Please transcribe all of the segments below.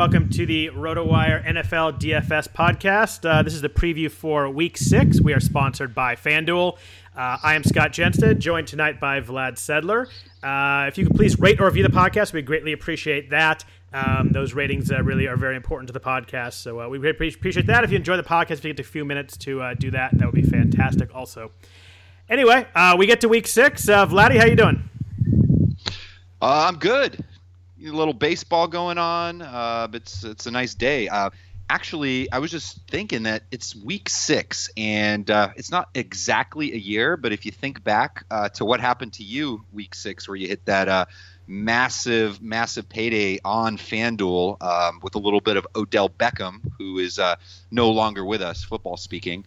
Welcome to the RotoWire NFL DFS podcast. Uh, this is the preview for week six. We are sponsored by FanDuel. Uh, I am Scott Jenstad, joined tonight by Vlad Sedler. Uh, if you could please rate or review the podcast, we greatly appreciate that. Um, those ratings uh, really are very important to the podcast. So uh, we appreciate that. If you enjoy the podcast, if you get a few minutes to uh, do that, that would be fantastic also. Anyway, we get to week six. Vladdy, how you doing? I'm good a little baseball going on. Uh, it's it's a nice day. Uh, actually, I was just thinking that it's week six, and uh, it's not exactly a year, but if you think back uh, to what happened to you week six, where you hit that uh, massive, massive payday on FanDuel um, with a little bit of Odell Beckham, who is uh, no longer with us, football speaking.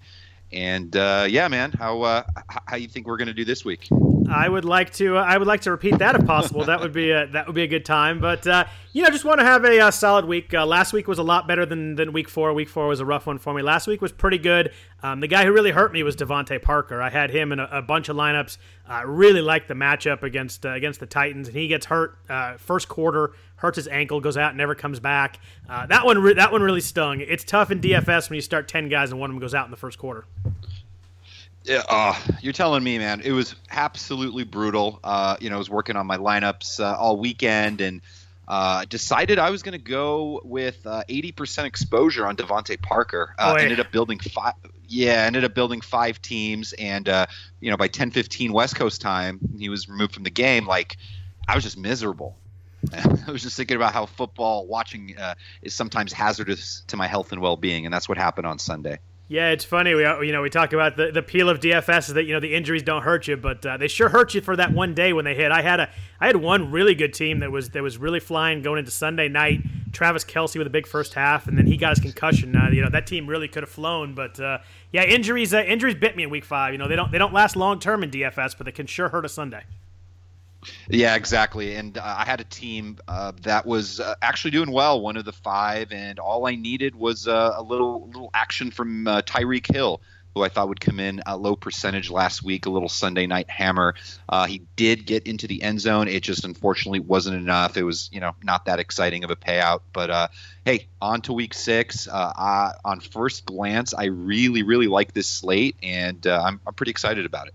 And yeah, man, how how you think we're to do this week? I would like to. Uh, I would like to repeat that if possible. that would be a, that would be a good time. But uh, you know, just want to have a, uh, solid week. Uh, last week was a lot better than, than week four. Week four was a rough one for me. Last week was pretty good. Um, the guy who really hurt me was DeVante Parker. I had him in a, a bunch of lineups. I really liked the matchup against against the Titans, and he gets hurt first quarter hurts his ankle, goes out, never comes back. Uh, that one, re- that one really stung. It's tough in DFS when you start ten guys and one of them goes out in the first quarter. Yeah, uh, you're telling me, man. It was absolutely brutal. Uh, you know, I was working on my lineups uh, all weekend and uh, decided I was going to go with 80% uh, exposure on DeVante Parker. Uh, ended up building five. Yeah, ended up building five teams, and you know, by 10:15 West Coast time, he was removed from the game. Like, I was just miserable. I was just thinking about how football watching uh, is sometimes hazardous to my health and well-being, and that's what happened on Sunday. Yeah, it's funny. We you know we talk about the, the appeal of DFS is that you know the injuries don't hurt you, but uh, they sure hurt you for that one day when they hit. I had a I had one really good team that was that was really flying going into Sunday night. Travis Kelce with a big first half, and then he got his concussion. Uh, you know that team really could have flown, but uh, yeah, injuries uh, injuries bit me in week five. You know they don't they don't last long term in DFS, but they can sure hurt a Sunday. Yeah, exactly. And uh, I had a team uh, that was uh, actually doing well, one of the five, and all I needed was uh, a little little action from uh, Tyreek Hill, who I thought would come in a low percentage last week, a little Sunday night hammer. Uh, he did get into the end zone. It just unfortunately wasn't enough. It was you know not that exciting of a payout. But hey, on to week six. I, on first glance, I really really like this slate, and I'm, I'm pretty excited about it.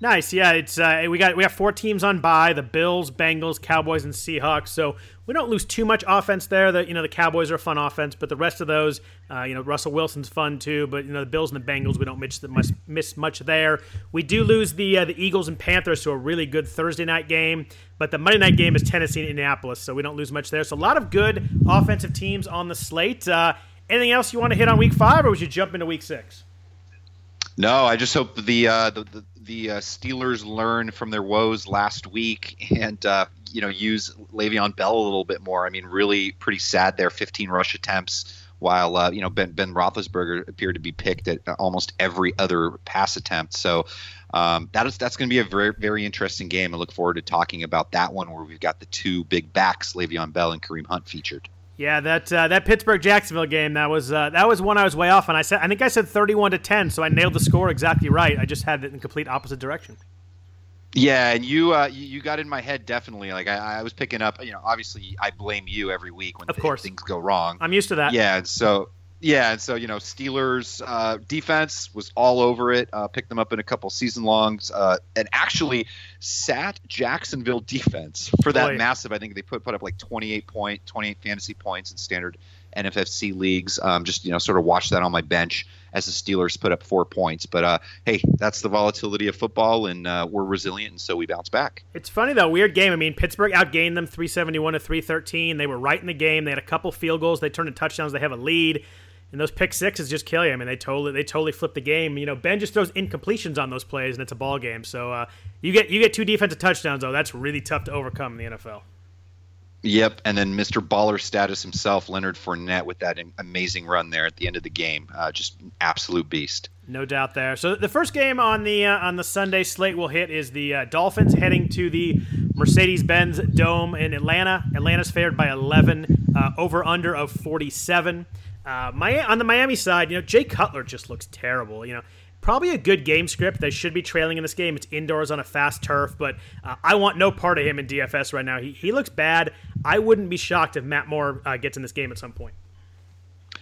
Nice, yeah. It's uh, we got we have four teams on bye the Bills, Bengals, Cowboys, and Seahawks. So we don't lose too much offense there. The you know the Cowboys are a fun offense, but the rest of those, uh, you know Russell Wilson's fun too. But you know the Bills and the Bengals, we don't miss much, miss much there. We do lose the uh, the Eagles and Panthers to a really good Thursday night game, but the Monday night game is Tennessee and Indianapolis, so we don't lose much there. So a lot of good offensive teams on the slate. Uh, anything else you want to hit on Week Five, or would you jump into Week Six? No, I just hope the uh, the, the, the uh, Steelers learn from their woes last week and uh, you know use Le'Veon Bell a little bit more. I mean, really pretty sad there. 15 rush attempts, while uh, you know Ben Ben Roethlisberger appeared to be picked at almost every other pass attempt. So um, that is that's going to be a very very interesting game. I look forward to talking about that one where we've got the two big backs, Le'Veon Bell and Kareem Hunt, featured. Yeah, that uh, that Pittsburgh Jacksonville game that was uh, that was one I was way off on. I said I think I said thirty one to ten, so I nailed the score exactly right. I just had it in complete opposite direction. Yeah, and you uh, you got in my head definitely. Like I, I was picking up. You know, obviously I blame you every week when of course. things go wrong. I'm used to that. Yeah, so yeah, and so you know, Steelers uh, defense was all over it. Uh, picked them up in a couple season longs, uh, and actually sat Jacksonville defense for that Boy. massive. I think they put put up like 28 point, 28 fantasy points in standard NFFC leagues. Um, just you know, sort of watch that on my bench as the Steelers put up four points. But uh, hey, that's the volatility of football, and uh, we're resilient, and so we bounce back. It's funny though, weird game. I mean, Pittsburgh outgained them 371 to 313. They were right in the game. They had a couple field goals. They turned into touchdowns. They have a lead and those pick sixes just kill you. I mean, they totally they totally flip the game. You know, Ben just throws incompletions on those plays, and it's a ball game. So uh, you get you get two defensive touchdowns though. That's really tough to overcome in the NFL. Yep, and then Mr. Baller status himself, Leonard Fournette, with that amazing run there at the end of the game, uh, just absolute beast. No doubt there. So the first game on the uh, on the Sunday slate we'll hit is the uh, Dolphins heading to the Mercedes-Benz Dome in Atlanta. Atlanta's favored by 11, uh, over under of 47. Uh, my, on the Miami side, you know, Jay Cutler just looks terrible. You know, probably a good game script. They should be trailing in this game. It's indoors on a fast turf, but uh, I want no part of him in DFS right now. He, he looks bad. I wouldn't be shocked if Matt Moore uh, gets in this game at some point.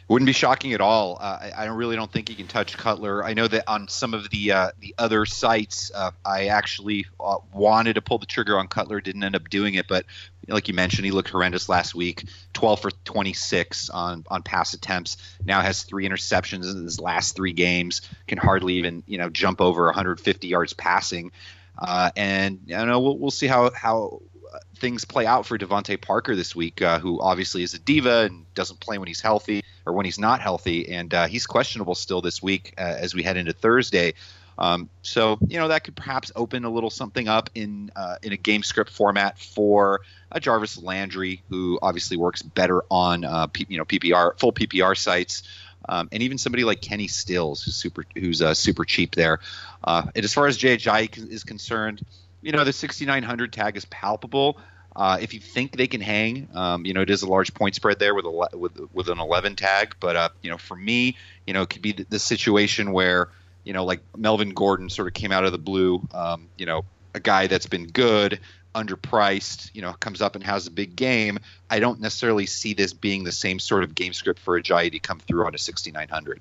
Wouldn't be shocking at all. Uh, I, I, really don't think he can touch Cutler. I know that on some of the uh, the other sites, uh, I actually uh, wanted to pull the trigger on Cutler, didn't end up doing it. But like you mentioned, he looked horrendous last week. 12 for 26 on on pass attempts. Now has three interceptions in his last three games. Can hardly even you know jump over 150 yards passing. Uh, and you know we'll, we'll see how how things play out for DeVante Parker this week, uh, who obviously is a diva and doesn't play when he's healthy or when he's not healthy, and uh, he's questionable still this week uh, as we head into Thursday. Um, so you know that could perhaps open a little something up in uh, in a game script format for a Jarvis Landry, who obviously works better on uh, P, you know PPR full PPR sites. Um, and even somebody like Kenny Stills, who's super, who's uh, super cheap there. and as far as JHI is concerned, you know the 6900 tag is palpable. Uh, if you think they can hang, um, you know it is a large point spread there with a with with an 11 tag. But uh, you know for me, you know it could be the, the, situation where you know like Melvin Gordon sort of came out of the blue. Um, you know a guy that's been good, underpriced. You know comes up and has a big game. I don't necessarily see this being the same sort of game script for Ajayi to come through on a 6900.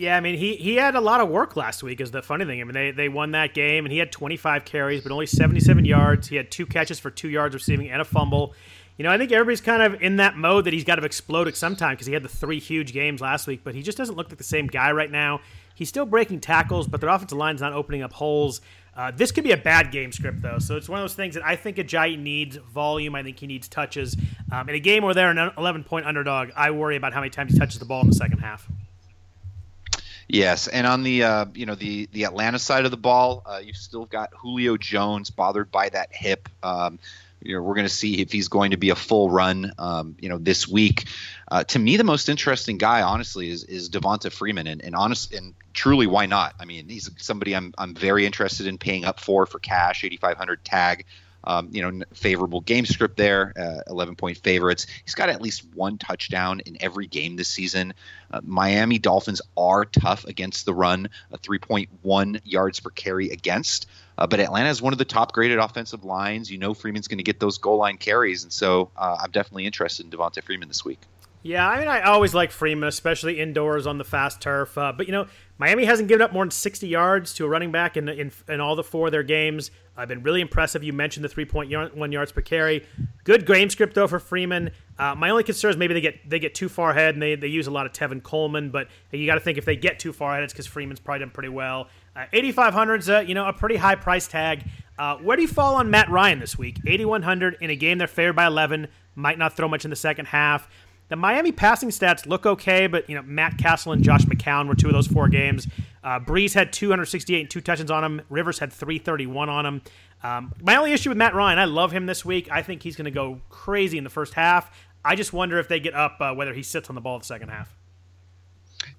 Yeah, I mean he he had a lot of work last week. Is the funny thing. I mean they they won that game and he had 25 carries but only 77 yards. He had two catches for two yards receiving and a fumble. You know, I think everybody's kind of in that mode that he's got to explode at some time because he had the three huge games last week, but he just doesn't look like the same guy right now. He's still breaking tackles, but their offensive line's not opening up holes. Uh, this could be a bad game script, though. So it's one of those things that I think Ajayi needs volume. I think he needs touches. Um, in a game where they're an 11 point underdog, I worry about how many times he touches the ball in the second half. Yes, and on the uh, you know the the Atlanta side of the ball, uh, you've still got Julio Jones bothered by that hip. Um, you know, we're going to see if he's going to be a full run. Um, you know, this week. Uh, to me, the most interesting guy, honestly, is is Devonta Freeman, and, and honest and truly, why not? I mean, he's somebody I'm I'm very interested in paying up for for cash, 8,500 tag. Um, you know, favorable game script there, uh, 11 point favorites. He's got at least one touchdown in every game this season. Uh, Miami Dolphins are tough against the run, a 3.1 yards per carry against. Uh, but Atlanta is one of the top graded offensive lines. You know, Freeman's going to get those goal line carries. And so uh, I'm definitely interested in Devonta Freeman this week. Yeah, I mean, I always like Freeman, especially indoors on the fast turf. Uh, but you know, Miami hasn't given up more than 60 yards to a running back in in, in all the four of their games. I've been really impressive. You mentioned the 3.1 yards per carry. Good game script though for Freeman. Uh, my only concern is maybe they get they get too far ahead and they, they use a lot of Tevin Coleman. But you got to think if they get too far ahead, it's because Freeman's probably done pretty well. Uh, 8,500 is uh, you know a pretty high price tag. Uh, where do you fall on Matt Ryan this week? 8,100 in a game they're favored by 11. Might not throw much in the second half. The Miami passing stats look okay, but you know Matt Cassel and Josh McCown were two of those four games. Uh, Brees had 268 and two touchdowns on him. Rivers had 331 on him. Um, my only issue with Matt Ryan, I love him this week. I think he's going to go crazy in the first half. I just wonder if they get up uh, whether he sits on the ball the second half.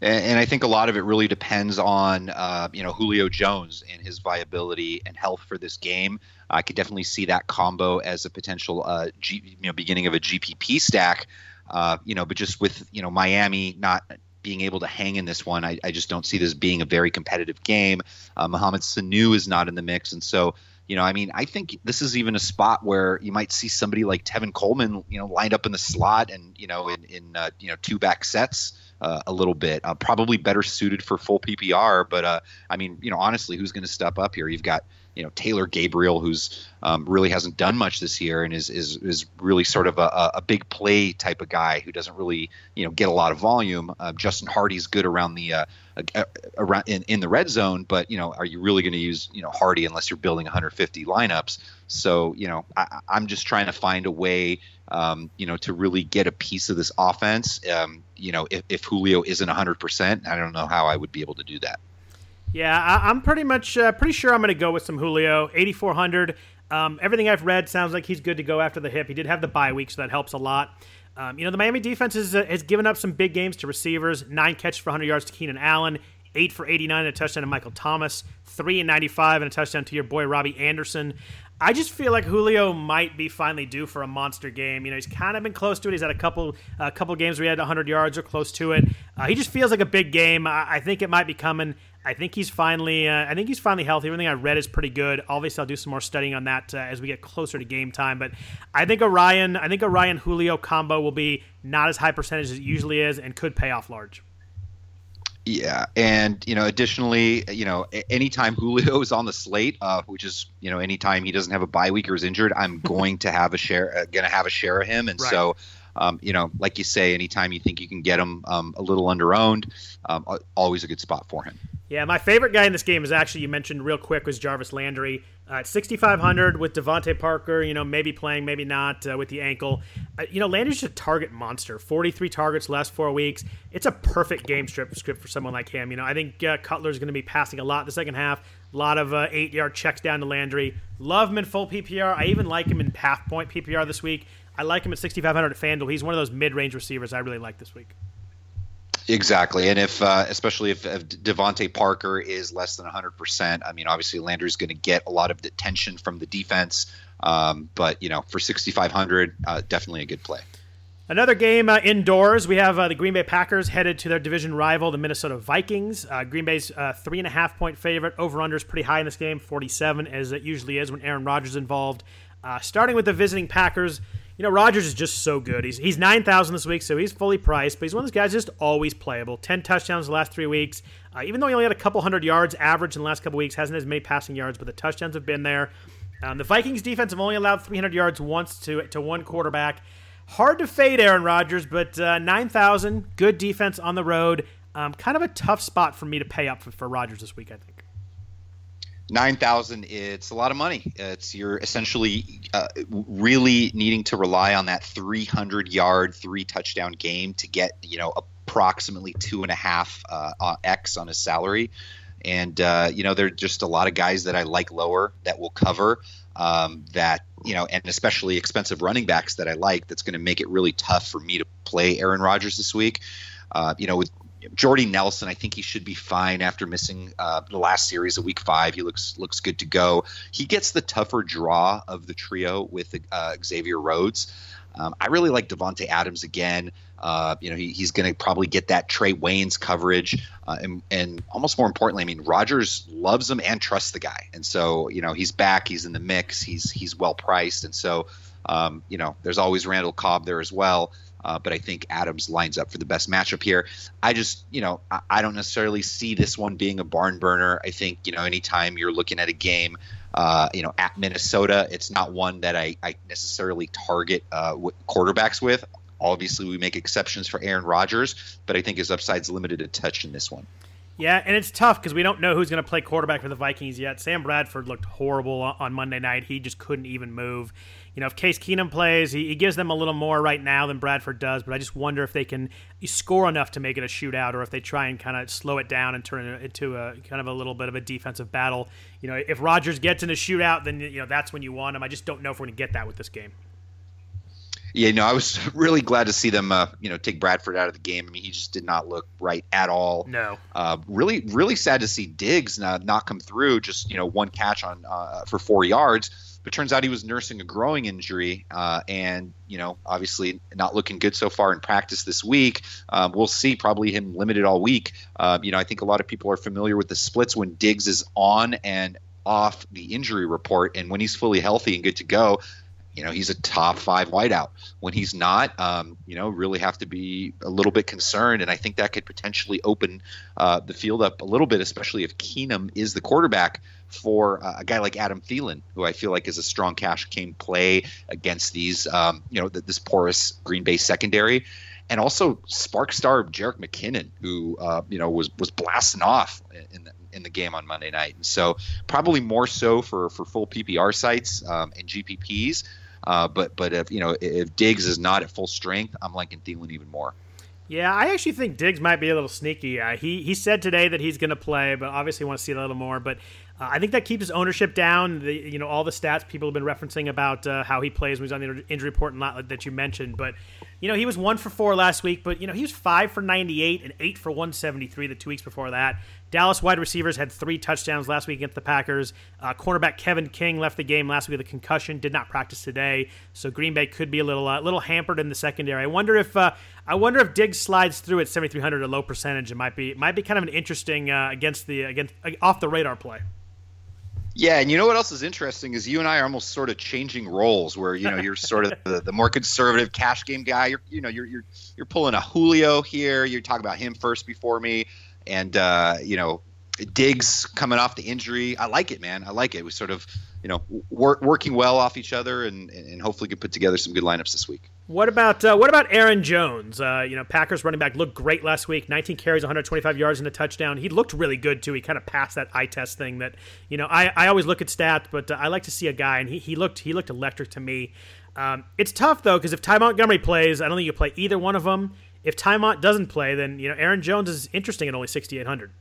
And, and, I think a lot of it really depends on uh, you know Julio Jones and his viability and health for this game. I could definitely see that combo as a potential uh, G, you know beginning of a GPP stack. Uh, you know, but just with you know Miami not being able to hang in this one, I, I just don't see this being a very competitive game. Uh, Mohamed Sanu is not in the mix, and so you know, I mean, I think this is even a spot where you might see somebody like Tevin Coleman, you know, lined up in the slot and you know in in uh, you know two back sets. Uh, a little bit, uh, probably better suited for full PPR. But uh, I mean, you know, honestly, who's going to step up here? You've got you know Taylor Gabriel, who's um, really hasn't done much this year and is is is really sort of a, a big play type of guy who doesn't really you know get a lot of volume. Uh, Justin Hardy's good around the uh, around in, in the red zone, but you know, are you really going to use you know Hardy unless you're building 150 lineups? So you know, I, am just trying to find a way. Um, you know, to really get a piece of this offense, um, you know, if, if Julio isn't 100%, I don't know how I would be able to do that. Yeah, I, am pretty much uh, pretty sure I'm going to go with some Julio. 8400. Um, everything I've read sounds like he's good to go after the hip. He did have the bye week, so that helps a lot. Um, you know, the Miami defense is, uh, has given up some big games to receivers. Nine catches for 100 yards to Keenan Allen, eight for 89 and a touchdown to Michael Thomas, three and 95 and a touchdown to your boy Robbie Anderson. I just feel like Julio might be finally due for a monster game. You know, he's kind of been close to it. He's had a couple a couple games where he had 100 yards or close to it. Uh, he just feels like a big game. I, I think it might be coming. I think he's finally. Uh, I think he's finally healthy. Everything I read is pretty good. Obviously, I'll do some more studying on that uh, as we get closer to game time. But I think Orion. I think Orion Julio combo will be not as high percentage as it usually is, and could pay off large. Yeah, and you know, additionally, you know, anytime Julio is on the slate, uh, which is you know, anytime he doesn't have a bye week or is injured, I'm going to have a share, uh, going to have a share of him, and right. so um, you know, like you say, anytime you think you can get him um, a little under owned, um, always a good spot for him. Yeah, my favorite guy in this game is actually you mentioned real quick was Jarvis Landry uh, at 6,500 with DeVante Parker. You know, maybe playing, maybe not uh, with the ankle. Uh, you know, Landry's a target monster. 43 targets last four weeks. It's a perfect game script script for someone like him. You know, I think uh, Cutler's going to be passing a lot the second half. A lot of uh, eight yard checks down to Landry. Love him in full PPR. I even like him in half point PPR this week. I like him at 6,500 at FanDuel. He's one of those mid range receivers I really like this week. Exactly, and if uh, especially if, if DeVante Parker is less than 100, percent I mean, obviously Landry's going to get a lot of attention from the defense. Um, but you know, for 6,500, uh, definitely a good play. Another game uh, indoors. We have uh, the Green Bay Packers headed to their division rival, the Minnesota Vikings. Uh, Green Bay's uh, three and a half point favorite. Over under is pretty high in this game, 47, as it usually is when Aaron Rodgers involved. Starting with the visiting Packers, you know, Rodgers is just so good. He's he's nine thousand this week, so he's fully priced. But he's one of those guys just always playable. Ten touchdowns the last three weeks. Uh, even though he only had a couple hundred yards average in the last couple weeks, hasn't as many passing yards, but the touchdowns have been there. Um, the Vikings defense have only allowed 300 yards once to to one quarterback. Hard to fade Aaron Rodgers, but uh, 9,000, good defense on the road. Um, kind of a tough spot for me to pay up for, for Rodgers this week, I think nine thousand it's a lot of money. It's you're essentially uh, really needing to rely on that 300 yard three touchdown game to get you know approximately two and a half uh, x on his salary. And uh, you know there are just a lot of guys that i like lower that will cover um, that you know and especially expensive running backs that i like that's going to make it really tough for me to play aaron rodgers this week. Uh, you know, with Jordy Nelson, I think he should be fine after missing uh, the last series of Week Five. He looks looks good to go. He gets the tougher draw of the trio with uh, Xavier Rhodes. Um, I really like Davante Adams again. Uh, you know, he, he's going to probably get that Trae Waynes coverage, uh, and, and, almost more importantly, I mean, Rodgers loves him and trusts the guy, and so you know he's back, he's in the mix, he's he's well priced, and so um, you know there's always Randall Cobb there as well. Uh, but I think Adams lines up for the best matchup here. I just, you know, I, I, don't necessarily see this one being a barn burner. I think, you know, anytime you're looking at a game, uh, you know, at Minnesota, it's not one that I, I necessarily target uh, quarterbacks with. Obviously, we make exceptions for Aaron Rodgers, but I think his upside's limited a touch in this one. Yeah, and it's tough because we don't know who's going to play quarterback for the Vikings yet. Sam Bradford looked horrible on Monday night. He just couldn't even move. You know, if Case Keenum plays, he, he gives them a little more right now than Bradford does, but I just wonder if they can score enough to make it a shootout or if they try and kind of slow it down and turn it into a kind of a little bit of a defensive battle. You know, if Rodgers gets in a shootout, then, you know, that's when you want him. I just don't know if we're going to get that with this game. Yeah, no, I was really glad to see them, uh, you know, take Bradford out of the game. I mean, he just did not look right at all. No. Uh, really, really sad to see Diggs not, not come through. Just you know, one catch on uh, for four yards, but turns out he was nursing a growing injury, uh, and you know, obviously not looking good so far in practice this week. Um, we'll see probably him limited all week. Uh, you know, I think a lot of people are familiar with the splits when Diggs is on and off the injury report, and when he's fully healthy and good to go you know he's a top five wideout. When he's not, um, you know, really have to be a little bit concerned. And I think that could potentially open uh, the field up a little bit, especially if Keenum is the quarterback for uh, a guy like Adam Thielen, who I feel like is a strong cash game play against these, um, you know, this porous Green Bay secondary. And also spark star Jerick McKinnon, who uh, you know was was blasting off in the, in the game on Monday night. And so probably more so for for full PPR sites um, and GPPs. Uh, but but if you know if Diggs is not at full strength, I'm liking Thielen even more. Yeah, I actually think Diggs might be a little sneaky. Uh, he he said today that he's going to play, but obviously want to see a little more. But uh, I think that keeps his ownership down. The, you know all the stats people have been referencing about uh, how he plays when he's on the injury report and lot that you mentioned. But you know he was one for four last week, but you know he was five for 98 and eight for 173 the two weeks before that. Dallas wide receivers had three touchdowns last week against the Packers. Uh, cornerback Kevin King left the game last week with a concussion, did not practice today, so Green Bay could be a little uh, little hampered in the secondary. I wonder if uh, I wonder if Diggs slides through at 7,300, a low percentage. It might be it might be kind of an interesting uh, against the against uh, off the radar play. Yeah, and you know what else is interesting is you and I are almost sort of changing roles. Where you know you're sort of the, the more conservative cash game guy. You're you know you're you're you're pulling a Julio here. You talk about him first before me and uh, you know Diggs coming off the injury. I like it, man. I like it. We sort of, you know, work, working well off each other, and, and hopefully can put together some good lineups this week. What about uh, what about Aaron Jones? Uh, you know, Packers running back looked great last week. 19 carries, 125 yards, and a touchdown. He looked really good too. He kind of passed that eye test thing. That you know, I, I always look at stats, but uh, I like to see a guy, and he, he looked he looked electric to me. Um, it's tough though because if Ty Montgomery plays, I don't think you play either one of them if Tymont doesn't play, then you know Aaron Jones is interesting at only 6,800.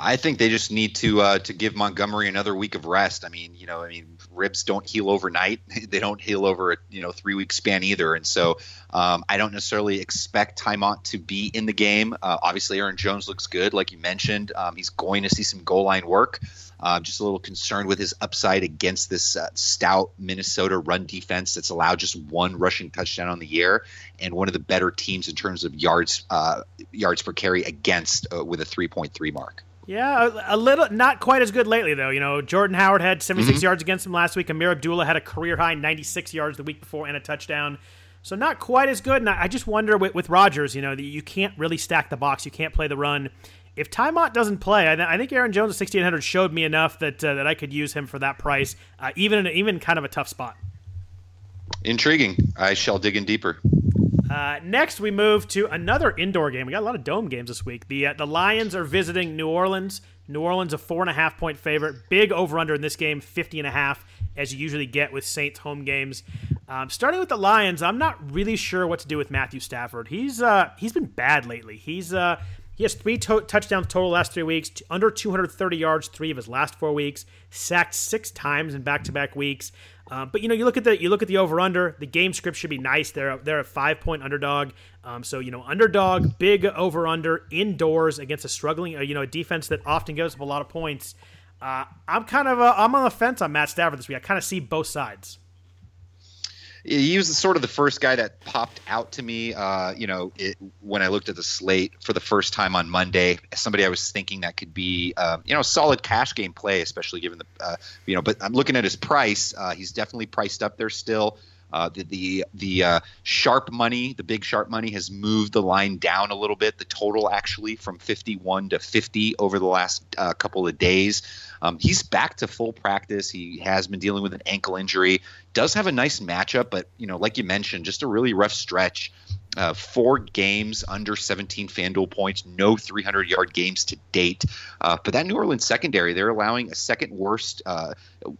I think they just need to uh, to give Montgomery another week of rest. I mean, you know, I mean, ribs don't heal overnight. they don't heal over a you know three week span either. And so um, I don't necessarily expect Tymont to be in the game. Uh, obviously, Aaron Jones looks good, like you mentioned. Um, he's going to see some goal line work. Uh, just a little concerned with his upside against this uh, stout Minnesota run defense that's allowed just one rushing touchdown on the year and one of the better teams in terms of yards uh, yards per carry against uh, with a 3.3 mark. Yeah, a, a, little, not quite as good lately though. You know, Jordan Howard had 76 mm-hmm. yards against him last week. Ameer Abdullah had a career high 96 yards the week before and a touchdown. So not quite as good. And I, I just wonder with, with Rodgers, you know, you can't really stack the box. You can't play the run. If Tymont doesn't play, I, I think Aaron Jones at 6800 showed me enough that uh, that I could use him for that price, uh, even in, even kind of a tough spot. Intriguing. I shall dig in deeper. Uh, next, we move to another indoor game. We got a lot of dome games this week. The uh, the Lions are visiting New Orleans. New Orleans a four and a half point favorite. Big over under in this game, 50 and a half, as you usually get with Saints home games. Um, starting with the Lions, I'm not really sure what to do with Matthew Stafford. He's uh, he's been bad lately. He's uh, he has three to- touchdowns total last three weeks, under 230 yards three of his last four weeks, sacked six times in back to back weeks. Uh, but you know, you look at the you look at the over under. The game script should be nice. They're a, they're a five point underdog. Um, so you know, underdog, big over under indoors against a struggling uh, you know a defense that often gives up a lot of points. Uh, I'm kind of uh, I'm on the fence on Matt Stafford this week. I kind of see both sides he was sort of the first guy that popped out to me. Uh, you know, it, when I looked at the slate for the first time on Monday, somebody I was thinking that could be, um, you know, solid cash game play, especially given the, uh, you know. But I'm looking at his price. Uh, he's definitely priced up there still. Uh, the the, the uh, sharp money, the big sharp money, has moved the line down a little bit. The total actually from 51 to 50 over the last uh, couple of days. Um, he's back to full practice. He has been dealing with an ankle injury. Does have a nice matchup, but you know, like you mentioned, just a really rough stretch. Uh, four games under 17 FanDuel points, no 300 yard games to date. Uh, but that New Orleans secondary, they're allowing a second worst uh,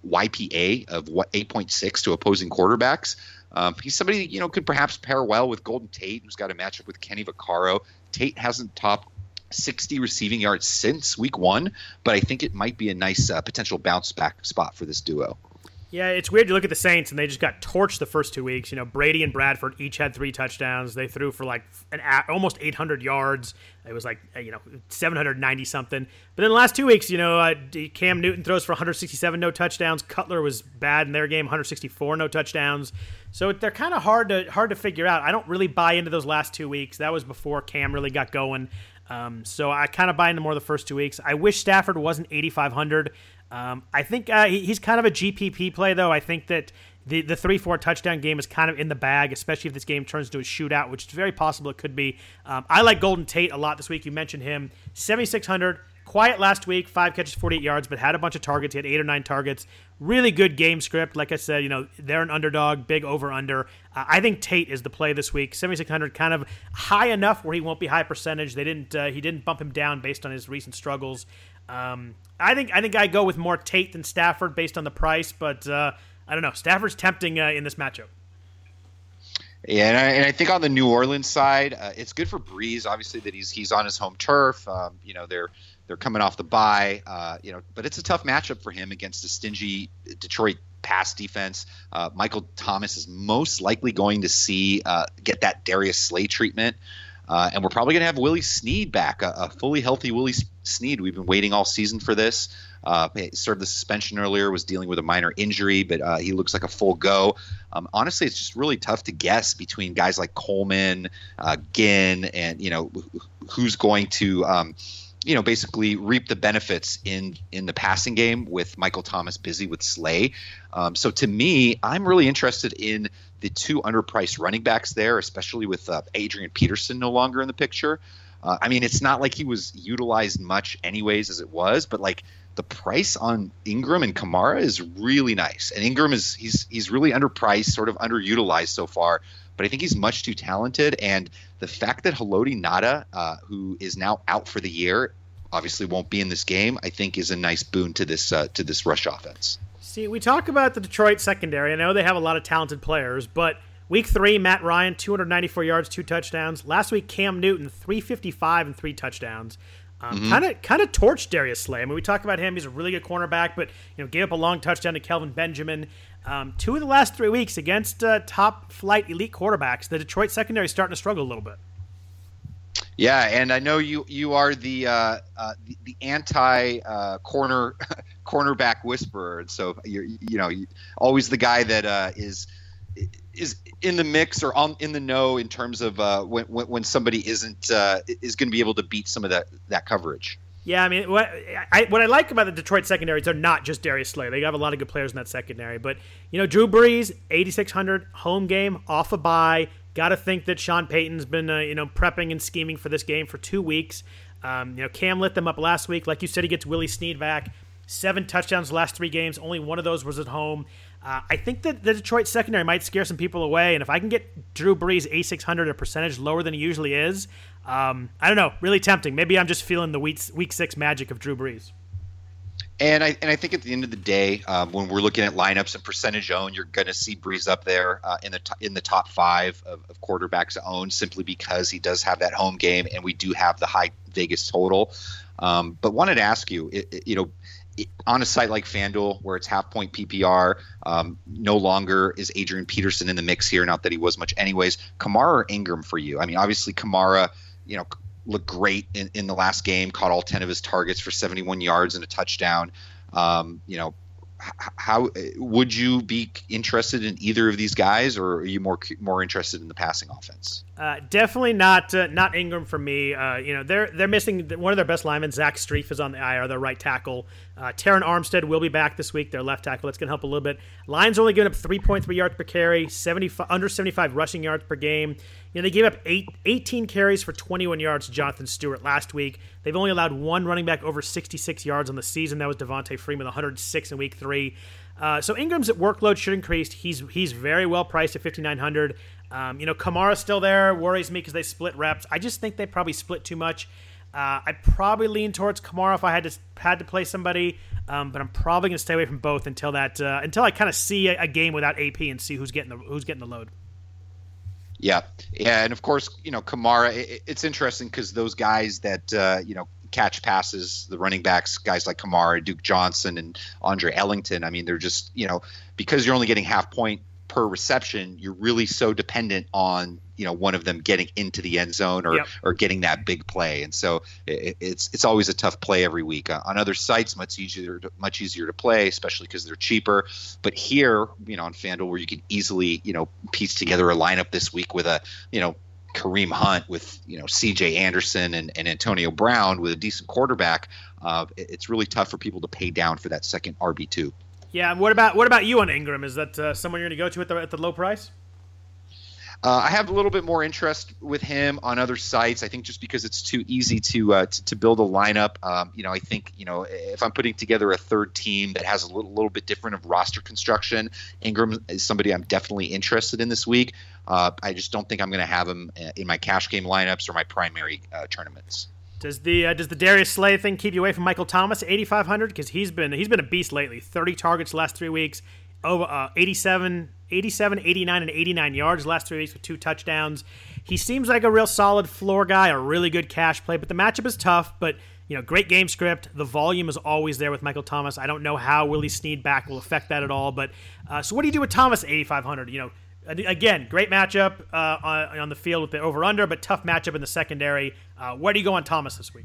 YPA of what 8.6 to opposing quarterbacks. Um, he's somebody you know could perhaps pair well with Golden Tate, who's got a matchup with Kenny Vaccaro. Tate hasn't topped 60 receiving yards since week one, but I think it might be a nice uh, potential bounce back spot for this duo. Yeah, it's weird. You look at the Saints, and they just got torched the first two weeks. You know, Brady and Bradford each had three touchdowns. They threw for like an almost 800 yards. It was like uh, you know 790 something. But in the last two weeks, you know, uh, Cam Newton throws for 167, no touchdowns. Cutler was bad in their game, 164, no touchdowns. So they're kind of hard to hard to figure out. I don't really buy into those last two weeks. That was before Cam really got going. Um, so I kind of buy into more the first two weeks. I wish Stafford wasn't 8,500. Um, I think uh, he, he's kind of a GPP play, though. I think that the the three four touchdown game is kind of in the bag, especially if this game turns into a shootout, which is very possible it could be. Um, I like Golden Tate a lot this week. You mentioned him, seventy six hundred. Quiet last week, five catches, 48 yards, but had a bunch of targets. He had eight or nine targets. Really good game script. Like I said, you know, they're an underdog, big over under. Uh, I think Tate is the play this week. 7600 kind of high enough where he won't be high percentage. They didn't uh, he didn't bump him down based on his recent struggles. Um, I think I think I go with more Tate than Stafford based on the price, but uh, I don't know. Stafford's tempting uh, in this matchup. Yeah, and I, and I, think on the New Orleans side, uh, it's good for Brees. Obviously, that he's he's on his home turf. Um, you know, they're they're coming off the bye. Uh, you know, but it's a tough matchup for him against a stingy Detroit pass defense. Uh, Michael Thomas is most likely going to see uh, get that Darius Slay treatment. Uh, and we're probably going to have Willie Snead back, a, a, fully healthy Willie Snead. We've been waiting all season for this. Uh, served the suspension earlier, was dealing with a minor injury, but uh, he looks like a full go. Um, honestly, it's just really tough to guess between guys like Coleman, uh, Ginn, and you know who's going to. Um, you know, basically reap the benefits in in the passing game with Michael Thomas busy with Slay. Um, so to me, I'm really interested in the two underpriced running backs there, especially with uh, Adrian Peterson no longer in the picture. Uh, I mean, it's not like he was utilized much, anyways, as it was, but like the price on Ingram and Kamara is really nice. And Ingram is he's he's really underpriced, sort of underutilized so far, but I think he's much too talented. And the fact that Haloti Ngata, uh, who is now out for the year, obviously won't be in this game, I think is a nice boon to this uh, to this rush offense. See, we talk about the Detroit secondary. I know they have a lot of talented players, but week three, Matt Ryan, 294 yards, two touchdowns. Last week, Cam Newton, 355 and three touchdowns. Kind of, kind of torched Darius Slay. I mean, we talk about him; he's a really good cornerback, but you know, gave up a long touchdown to Kelvin Benjamin. Um, two of the last three weeks against uh, top flight elite quarterbacks, the Detroit secondary is starting to struggle a little bit. Yeah, and I know you you are the uh, uh, the, the, anti uh, corner cornerback whisperer, and so you're you know always the guy that uh, is is in the mix or on in the know in terms of uh, when, when somebody isn't uh, is going to be able to beat some of that that coverage. Yeah, I mean, what I what I like about the Detroit secondary is they're not just Darius Slay. They have a lot of good players in that secondary. But you know, Drew Brees, eighty six hundred home game off a bye. Got to think that Sean Payton's been uh, you know prepping and scheming for this game for two weeks. Um, you know, Cam lit them up last week. Like you said, he gets Willie Snead back. Seven touchdowns last three games. Only one of those was at home. Uh, I think that the Detroit secondary might scare some people away, and if I can get Drew Brees a six hundred a percentage lower than he usually is, um, I don't know, really tempting. Maybe I'm just feeling the week week six magic of Drew Brees. And I and I think at the end of the day, um, when we're looking at lineups and percentage owned, you're going to see Brees up there uh, in the t- in the top five of, of, quarterbacks owned, simply because he does have that home game, and we do have the high Vegas total. Um, but wanted to ask you, it, it, you know, on a site like FanDuel, where it's half point PPR, um, no longer is Adrian Peterson in the mix here. Not that he was much, anyways. Kamara or Ingram for you? I mean, obviously Kamara, you know, looked great in, in the last game, caught all ten of his targets for 71 yards and a touchdown. Um, you know, how would you be interested in either of these guys, or are you more more interested in the passing offense? Uh, definitely not uh, not Ingram for me. Uh, you know they're they're missing one of their best linemen. Zach Strief is on the IR, their right tackle. Uh, Terron Armstead will be back this week, their left tackle. That's going to help a little bit. Lions only giving up 3.3 yards per carry, 75 under 75 rushing yards per game. You know they gave up eight, 18 carries for 21 yards to Jonathan Stewart last week. They've only allowed one running back over 66 yards on the season. That was Devonta Freeman, 106 in week three. Uh, so Ingram's workload should increase. He's he's very well priced at 5900. Um, you know, Kamara's still there. Worries me because they split reps. I just think they probably split too much. Uh, I'd probably lean towards Kamara if I had to had to play somebody, um, but I'm probably going to stay away from both until that uh, until I kind of see a, a, game without AP and see who's getting the who's getting the load. Yeah, yeah, and of course, you know Kamara. It, it's interesting because those guys that uh, you know catch passes, the running backs, guys like Kamara, Duke Johnson, and Andre Ellington. I mean, they're just you know because you're only getting half point per reception, you're really so dependent on you know one of them getting into the end zone or, yep. or getting that big play, and so it, it's it's always a tough play every week. Uh, on other sites, much easier to, much easier to play, especially because they're cheaper. But here, you know, on FanDuel, where you can easily you know piece together a lineup this week with a you know Kareem Hunt with you know C.J. Anderson and, and Antonio Brown with a decent quarterback, uh, it's really tough for people to pay down for that second RB two. Yeah. What about what about you on Ingram? Is that uh, someone you're going to go to at the at the low price? Uh, I have a little bit more interest with him on other sites. I think just because it's too easy to uh, to, to, build a lineup. Um, you know, I think you know if I'm putting together a third team that has a little, little bit different of roster construction, Ingram is somebody I'm definitely interested in this week. Uh, I just don't think I'm going to have him uh, in my cash game lineups or my primary uh, tournaments. Does the uh, does the Darius Slay thing keep you away from Michael Thomas 8500 because he's been he's been a beast lately. 30 targets last 3 weeks, over uh, 87 87 89 and 89 yards last 3 weeks with two touchdowns. He seems like a real solid floor guy, a really good cash play, but the matchup is tough, but you know, great game script. The volume is always there with Michael Thomas. I don't know how Willie Snead back will affect that at all, but uh, so what do you do with Thomas 8500? You know, Again, great matchup uh, on, the field with the over under, but tough matchup in the secondary. Uh, where do you go on Thomas this week?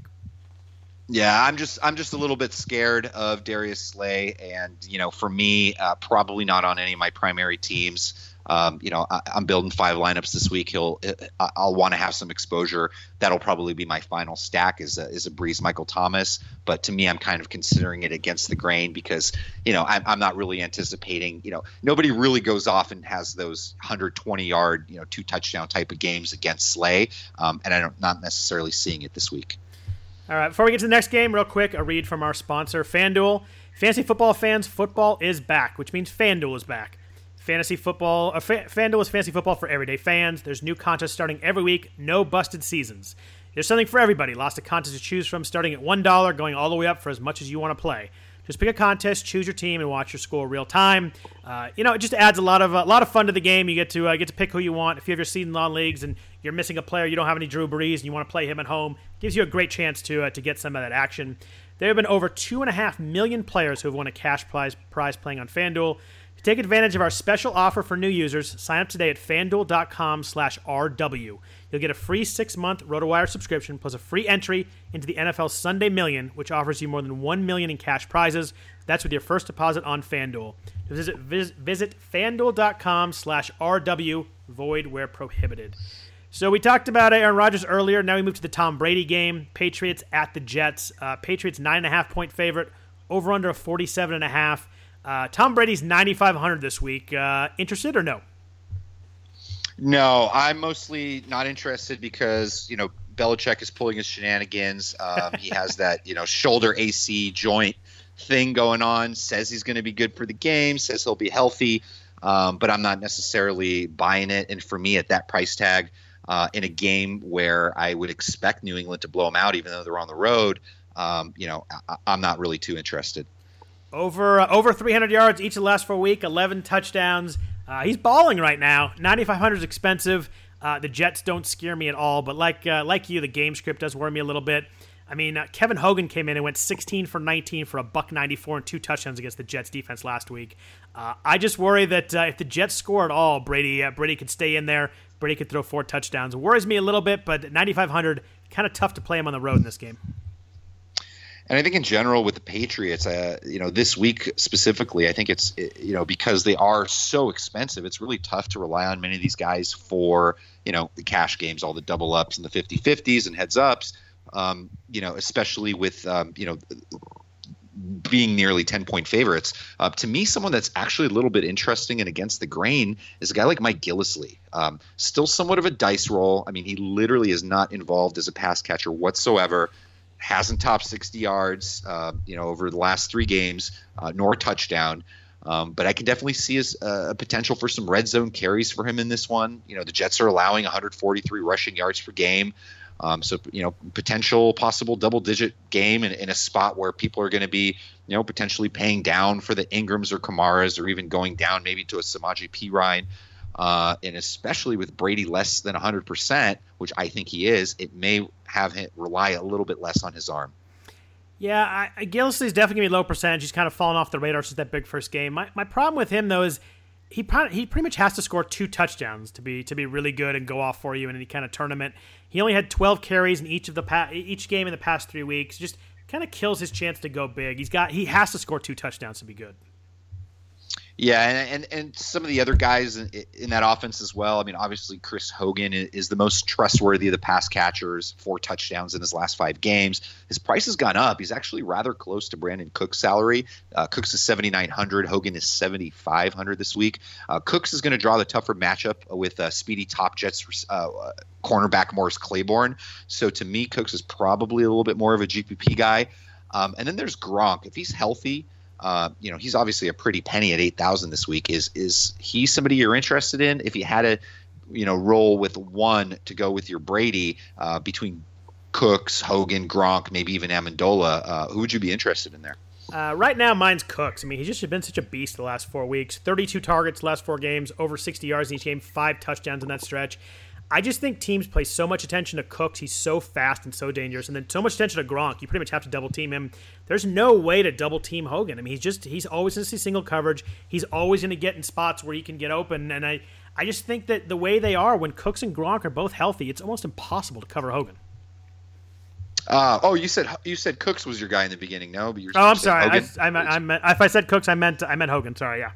Yeah, I'm just I'm just a little bit scared of Darius Slay, and you know, for me, uh, probably not on any of my primary teams. Um, you know, I, am building five lineups this week. He'll, I'll want to have some exposure. That'll probably be my final stack is a, is a Brees Michael Thomas. But to me, I'm kind of considering it against the grain because you know I'm, I'm not really anticipating. You know, nobody really goes off and has those 120 yard, you know, two touchdown type of games against Slay, um, and I'm not necessarily seeing it this week. All right, before we get to the next game, real quick, a read from our sponsor, FanDuel. Fantasy football fans, football is back, which means FanDuel is back. Fantasy football, uh, Fa- FanDuel is fantasy football for everyday fans. There's new contests starting every week, no busted seasons. There's something for everybody. Lots of contests to choose from, starting at $1, going all the way up for as much as you want to play. Just pick a contest, choose your team, and watch your score real time. Uh, you know, it just adds a lot of a lot of fun to the game. You get to uh, get to pick who you want. If you have your season long leagues and you're missing a player, you don't have any Drew Brees, and you want to play him at home, gives you a great chance to uh, to get some of that action. There have been over two and a half million players who have won a cash prize prize playing on FanDuel. Take advantage of our special offer for new users. Sign up today at fanduel.com slash RW. You'll get a free six month RotoWire subscription plus a free entry into the NFL Sunday Million, which offers you more than 1 million in cash prizes. That's with your first deposit on FanDuel. Visit, visit, fanduel.com slash RW, void where prohibited. So we talked about Aaron Rodgers earlier. Now we move to the Tom Brady game. Patriots at the Jets. Uh, Patriots nine and a half point favorite. Over under a forty seven and a half. Uh, Tom Brady's 9,500 this week. Uh, interested or no? No, I'm mostly not interested because, you know, Belichick is pulling his shenanigans. Um, he has that, you know, shoulder AC joint thing going on, says he's going to be good for the game, says he'll be healthy, um, but I'm not necessarily buying it. And for me, at that price tag, uh, in a game where I would expect New England to blow them out, even though they're on the road, um, you know, I- I'm not really too interested. Over uh, over 300 yards each of the last four week, 11 touchdowns. Uh, he's balling right now. 9,500 is expensive. Uh, the Jets don't scare me at all, but like uh, like you, the game script does worry me a little bit. I mean, uh, Kevin Hogan came in and went 16 for 19 for a buck 94 and two touchdowns against the Jets defense last week. Uh, I just worry that if the Jets score at all, Brady Brady could stay in there. Brady could throw four touchdowns. Worries me a little bit, but 9,500 kind of tough to play him on the road in this game. And I think in general with the Patriots, uh, you know, this week specifically, I think it's you know because they are so expensive, it's really tough to rely on many of these guys for you know the cash games, all the double ups and the 50-50s and heads ups. Um, you know, especially with um, you know being nearly 10 point favorites. Uh, to me, someone that's actually a little bit interesting and against the grain is a guy like Mike Gillislee. Um, still somewhat of a dice roll. I mean, he literally is not involved as a pass catcher whatsoever. Hasn't topped 60 yards, uh, you know, over the last three games, uh, nor touchdown. Um, but I can definitely see as uh, a potential for some red zone carries for him in this one. You know, the Jets are allowing 143 rushing yards per game. Um, so you know, potential possible double digit game in, in a spot where people are going to be, you know, potentially paying down for the Ingrams or Kamaras or even going down maybe to a Samaje Perine. Uh, and especially with Brady less than 100%, which I think he is, it may have him rely a little bit less on his arm. Yeah, I, Gillislee is definitely to be low percentage. He's kind of fallen off the radar since that big first game. My, my problem with him, though, is he he pretty much has to score two touchdowns to be to be really good and go off for you in any kind of tournament. He only had 12 carries in each of the pa- each game in the past three weeks. Just kind of kills his chance to go big. He's got he has to score two touchdowns to be good. Yeah, and, and, and some of the other guys in, in, that offense as well. I mean, obviously Chris Hogan is the most trustworthy of the pass catchers, four touchdowns in his last five games. His price has gone up. He's actually rather close to Brandin Cooks' salary. Uh, Cooks is seventy nine hundred. Hogan is seventy five hundred this week. Uh, Cooks is going to draw the tougher matchup with uh, speedy top Jets uh, cornerback Morris Claiborne. So to me, Cooks is probably a little bit more of a GPP guy. Um, and then there's Gronk. If he's healthy uh, you know, he's obviously a pretty penny at eight thousand this week. Is is he somebody you're interested in? If you had to, you know, roll with one to go with your Brady uh, between Cooks, Hogan, Gronk, maybe even Amendola, uh, who would you be interested in there? Uh, right now, mine's Cooks. I mean, he's just been such a beast the last four weeks. 32 targets last four games, over 60 yards in each game, five touchdowns in that stretch. I just think teams play so much attention to Cooks. He's so fast and so dangerous, and then so much attention to Gronk. You pretty much have to double team him. There's no way to double team Hogan. I mean, he's just he's always going to see single coverage. He's always going to get in spots where he can get open, and I I just think that the way they are when Cooks and Gronk are both healthy, it's almost impossible to cover Hogan. Uh, oh, you said you said Cooks was your guy in the beginning. No, but you're. Oh, I'm sorry. I, I, meant, I meant if I said Cooks, I meant I meant Hogan. Sorry, yeah.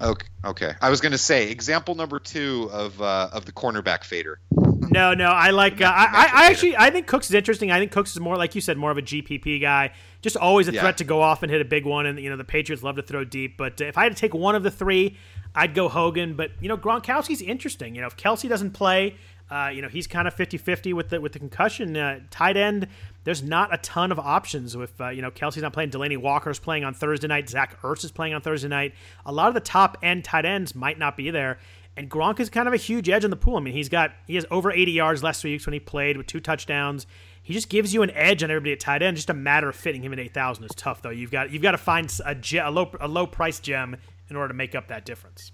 Okay. Okay. I was going to say example number two of uh, of the cornerback fader. No, no. I like. Uh, I, I actually. I think Cooks is interesting. I think Cooks is more like you said, more of a GPP guy. Just always a yeah. threat to go off and hit a big one. And you know the Patriots love to throw deep. But if I had to take one of the three, I'd go Hogan. But you know Gronkowski's interesting. You know if Kelce doesn't play, uh, you know he's kind of 50-50 with the with the concussion. Uh, tight end there's not a ton of options with uh, you know Kelce's not playing, Delanie Walker's playing on Thursday night, Zach Ertz is playing on Thursday night. A lot of the top end tight ends might not be there, and Gronk is kind of a huge edge in the pool. I mean, he's got he has over 80 yards last three weeks when he played with two touchdowns. He just gives you an edge on everybody at tight end. Just a matter of fitting him at 8,000 is tough though. You've got you've got to find a, a low a low price gem in order to make up that difference.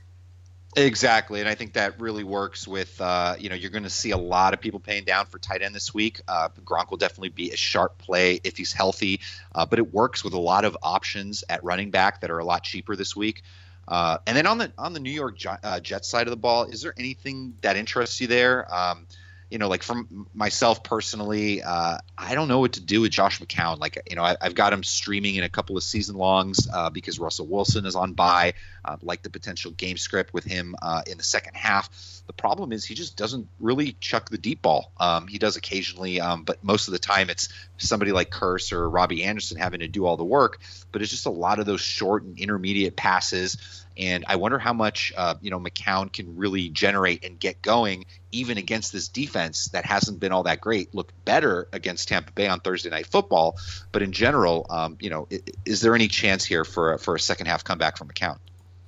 Exactly, and I think that really works with uh, you know you're going to see a lot of people paying down for tight end this week. Uh, Gronk will definitely be a sharp play if he's healthy, uh, but it works with a lot of options at running back that are a lot cheaper this week. Uh, and then on the on the New York uh, Jets side of the ball, is there anything that interests you there? Um, you know, like from myself personally, uh, I don't know what to do with Josh McCown. Like, you know, I, have got him streaming in a couple of season longs uh, because Russell Wilson is on bye. Uh, like the potential game script with him uh, in the second half. The problem is he just doesn't really chuck the deep ball. Um, he does occasionally, um, but most of the time it's somebody like Kearse or Robbie Anderson having to do all the work. But it's just a lot of those short and intermediate passes and I wonder how much uh, you know McCown can really generate and get going, even against this defense that hasn't been all that great. Looked better against Tampa Bay on Thursday Night Football, but in general, um, you know, is, is, there any chance here for for a second half comeback from McCown?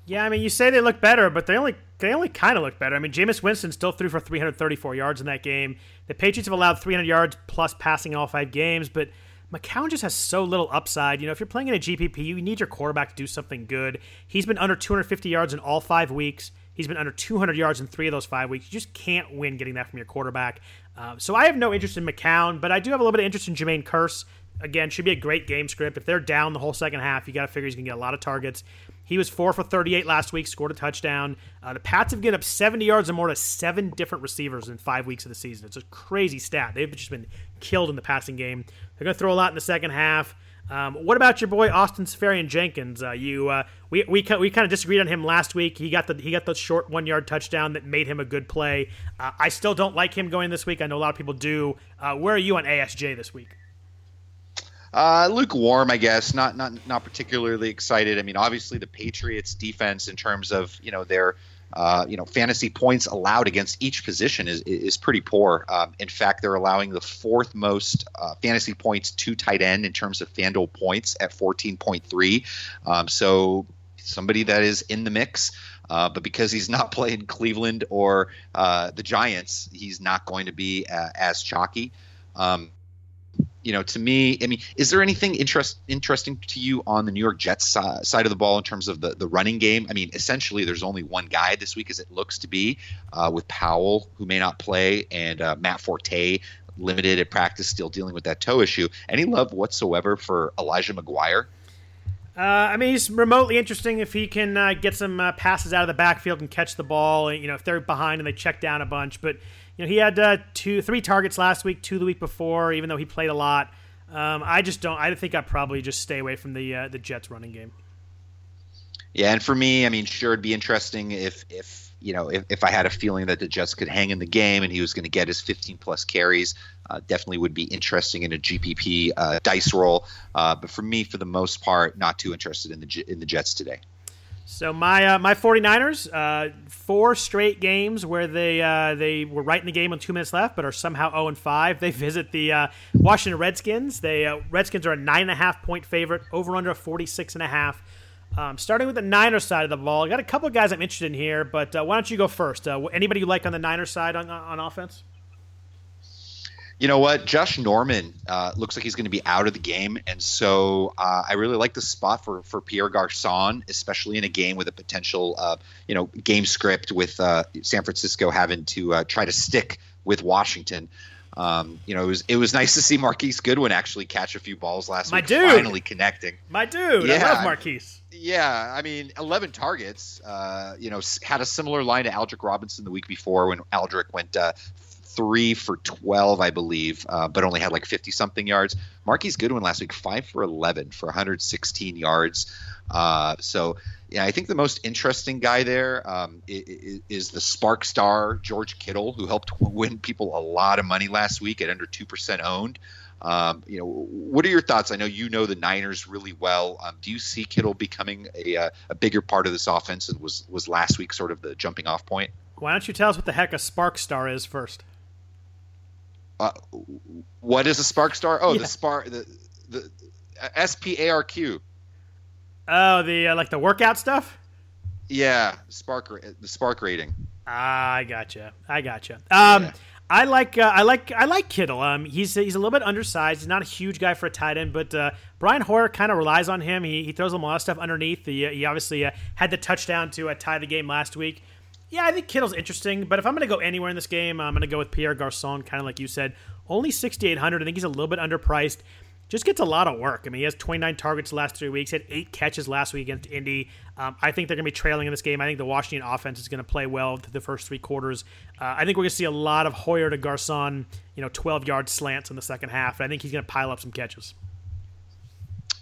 Yeah, I mean, you say they look better, but they only they only kind of look better. I mean, Jameis Winston still threw for 334 yards in that game. The Patriots have allowed 300 yards plus passing in all five games, but McCown just has so little upside. You know, if you're playing in a GPP, you need your quarterback to do something good. He's been under 250 yards in all five weeks. He's been under 200 yards in three of those five weeks. You just can't win getting that from your quarterback. Uh, so I have no interest in McCown, but I do have a little bit of interest in Jermaine Kearse. Again, should be a great game script. If they're down the whole second half, you got to figure he's going to get a lot of targets. He was four for 38 last week, scored a touchdown. Uh, the Pats have given up 70 yards or more to seven different receivers in five weeks of the season. It's a crazy stat. They've just been killed in the passing game. They're going to throw a lot in the second half. Um, what about your boy Austin Seferian Jenkins? Uh, you uh, we we we kind of disagreed on him last week. He got the he got the short one yard touchdown that made him a good play. Uh, I still don't like him going this week. I know a lot of people do. Uh, where are you on ASJ this week? Uh, lukewarm, I guess. Not not not particularly excited. I mean, obviously the Patriots' defense in terms of you know their uh, you know fantasy points allowed against each position is is pretty poor. Um, in fact, they're allowing the fourth most uh, fantasy points to tight end in terms of FanDuel points at 14.3. Um, so somebody that is in the mix. Uh, but because he's not playing Cleveland or uh, the Giants, he's not going to be uh, as chalky. Um, you know, to me, I mean, is there anything interest, interesting to you on the New York Jets side of the ball in terms of the, the running game? I mean, essentially, there's only one guy this week, as it looks to be, uh, with Powell, who may not play, and uh, Matt Forte, limited at practice, still dealing with that toe issue. Any love whatsoever for Elijah McGuire? Uh, I mean, he's remotely interesting if he can uh, get some uh, passes out of the backfield and catch the ball. You know, if they're behind and they check down a bunch, but you know, he had uh, two, three targets last week, two the week before. Even though he played a lot, um, I just don't. I think I'd probably just stay away from the uh, the Jets running game. Yeah, and for me, I mean, sure, it'd be interesting if if you know if, if I had a feeling that the Jets could hang in the game and he was going to get his 15 plus carries. Uh, definitely would be interesting in a GPP uh, dice roll. Uh, but for me, for the most part, not too interested in the in the Jets today. So my uh, my 49ers, uh, four straight games where they uh, they were right in the game with two minutes left, but are somehow 0 and 5. They visit the uh, Washington Redskins. They uh, Redskins are a nine and a half point favorite, over under 46 and a half. Um, starting with the Niners side of the ball, I got a couple of guys I'm interested in here, but uh, why don't you go first? anybody you like on the Niners side on on offense? You know what? Josh Norman uh, looks like he's going to be out of the game, and so uh, I really like the spot for for Pierre Garcon, especially in a game with a potential, uh, you know, game script with uh, San Francisco having to uh, try to stick with Washington. Um, you know, it was it was nice to see Marquise Goodwin actually catch a few balls last My week, dude. finally connecting. My dude, yeah. I love Marquise. Yeah, I mean, 11 targets. Uh, you know, had a similar line to Aldrick Robinson the week before when Aldrick went uh, three for 12, I believe, uh, but only had like 50 something yards. Marquise Goodwin last week, five for 11 for 116 yards. Uh, so, yeah, I think the most interesting guy there um, is, is, the SPARQ star, George Kittle, who helped win people a lot of money last week at under 2% owned. Um, you know, what are your thoughts? I know you know the Niners really well. Um, do you see Kittle becoming a, uh, a bigger part of this offense? And was was last week sort of the jumping off point? Why don't you tell us what the heck a SPARQ star is first? Uh, what is a SPARQ star? Oh, yeah. the SPARQ the the S P A R Q. Oh, the uh, like the workout stuff. Yeah, SPARQ the SPARQ rating. Ah, I gotcha. I gotcha. Um, yeah. I like uh, I like I like Kittle. Um, he's he's a little bit undersized. He's not a huge guy for a tight end, but uh, Brian Hoyer kind of relies on him. He, he throws him a lot of stuff underneath. He, he obviously uh, had the touchdown to uh, tie the game last week. Yeah, I think Kittle's interesting, but if I'm going to go anywhere in this game, I'm going to go with Pierre Garcon, kind of like you said. Only 6,800. I think he's a little bit underpriced. Just gets a lot of work. I mean, he has 29 targets the last three weeks. Had eight catches last week against Indy. Um, I think they're going to be trailing in this game. I think the Washington offense is going to play well through the first three quarters. Uh, I think we're going to see a lot of Hoyer to Garcon, you know, 12 yard slants in the second half. I think he's going to pile up some catches.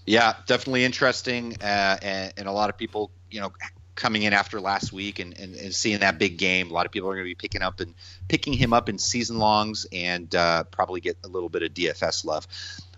Yeah, definitely interesting, uh, and, and, a lot of people, you know, coming in after last week and, and, and, seeing that big game. A lot of people are going to be picking up and picking him up in season longs and uh, probably get a little bit of DFS love.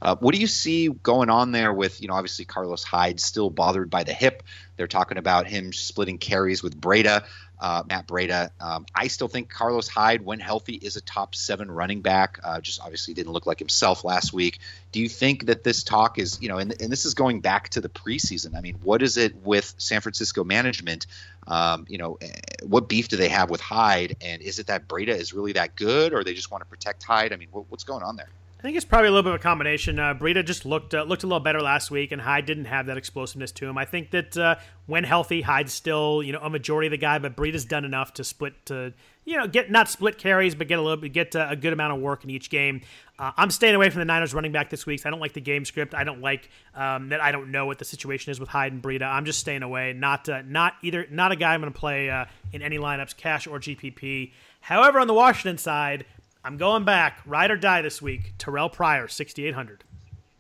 Uh, what do you see going on there with, you know, obviously Carlos Hyde still bothered by the hip. They're talking about him splitting carries with Breida uh, Matt Breida. Um, I still think Carlos Hyde, when healthy, is a top seven running back. Uh, just obviously didn't look like himself last week. Do you think that this talk is, you know, and, and this is going back to the preseason? I mean, what is it with San Francisco management? Um, you know, eh, what beef do they have with Hyde? And is it that Breida is really that good, or they just want to protect Hyde? I mean, what, what's going on there? I think it's probably a little bit of a combination. Uh, Breida just looked uh, looked a little better last week, and Hyde didn't have that explosiveness to him. I think that uh, when healthy, Hyde's still you know a majority of the guy, but Breida's done enough to split to you know get not split carries, but get a little bit get uh, a good amount of work in each game. Uh, I'm staying away from the Niners running back this week. So I don't like the game script. I don't like um, that. I don't know what the situation is with Hyde and Breida. I'm just staying away. Not uh, not either not a guy I'm going to play in any lineups, cash or GPP. However, on the Washington side. I'm going back, ride or die this week. Terrelle Pryor, 6,800.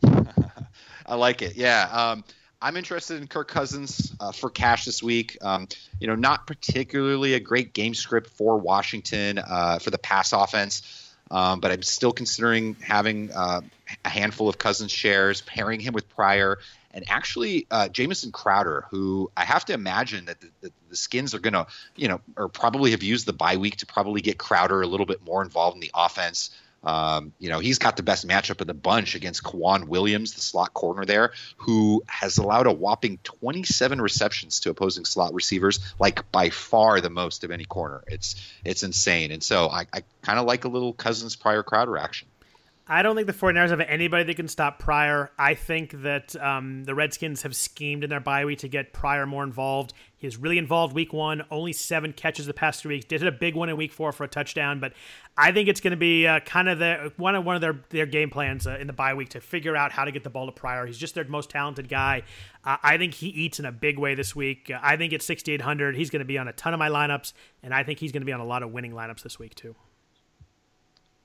I like it. Yeah. Um, I'm interested in Kirk Cousins uh, for cash this week. Um, you know, not particularly a great game script for Washington uh, for the pass offense, um, but I'm still considering having uh, a handful of Cousins shares, pairing him with Pryor, and actually uh, Jamison Crowder, who I have to imagine that the, the, the Skins are going to, you know, or probably have used the bye week to probably get Crowder a little bit more involved in the offense. Um, you know, he's got the best matchup of the bunch against K'Waun Williams, the slot corner there, who has allowed a whopping 27 receptions to opposing slot receivers, like by far the most of any corner. It's it's insane. And so I, I kind of like a little Cousins Pryor Crowder action. I don't think the 49ers have anybody that can stop Pryor. I think that um, the Redskins have schemed in their bye week to get Pryor more involved. He was really involved week one, only seven catches the past three weeks. Did hit a big one in week four for a touchdown, but I think it's going to be uh, kind of the one of one of their their game plans uh, in the bye week to figure out how to get the ball to Pryor. He's just their most talented guy. Uh, I think he eats in a big way this week. I think at 6,800, he's going to be on a ton of my lineups, and I think he's going to be on a lot of winning lineups this week too.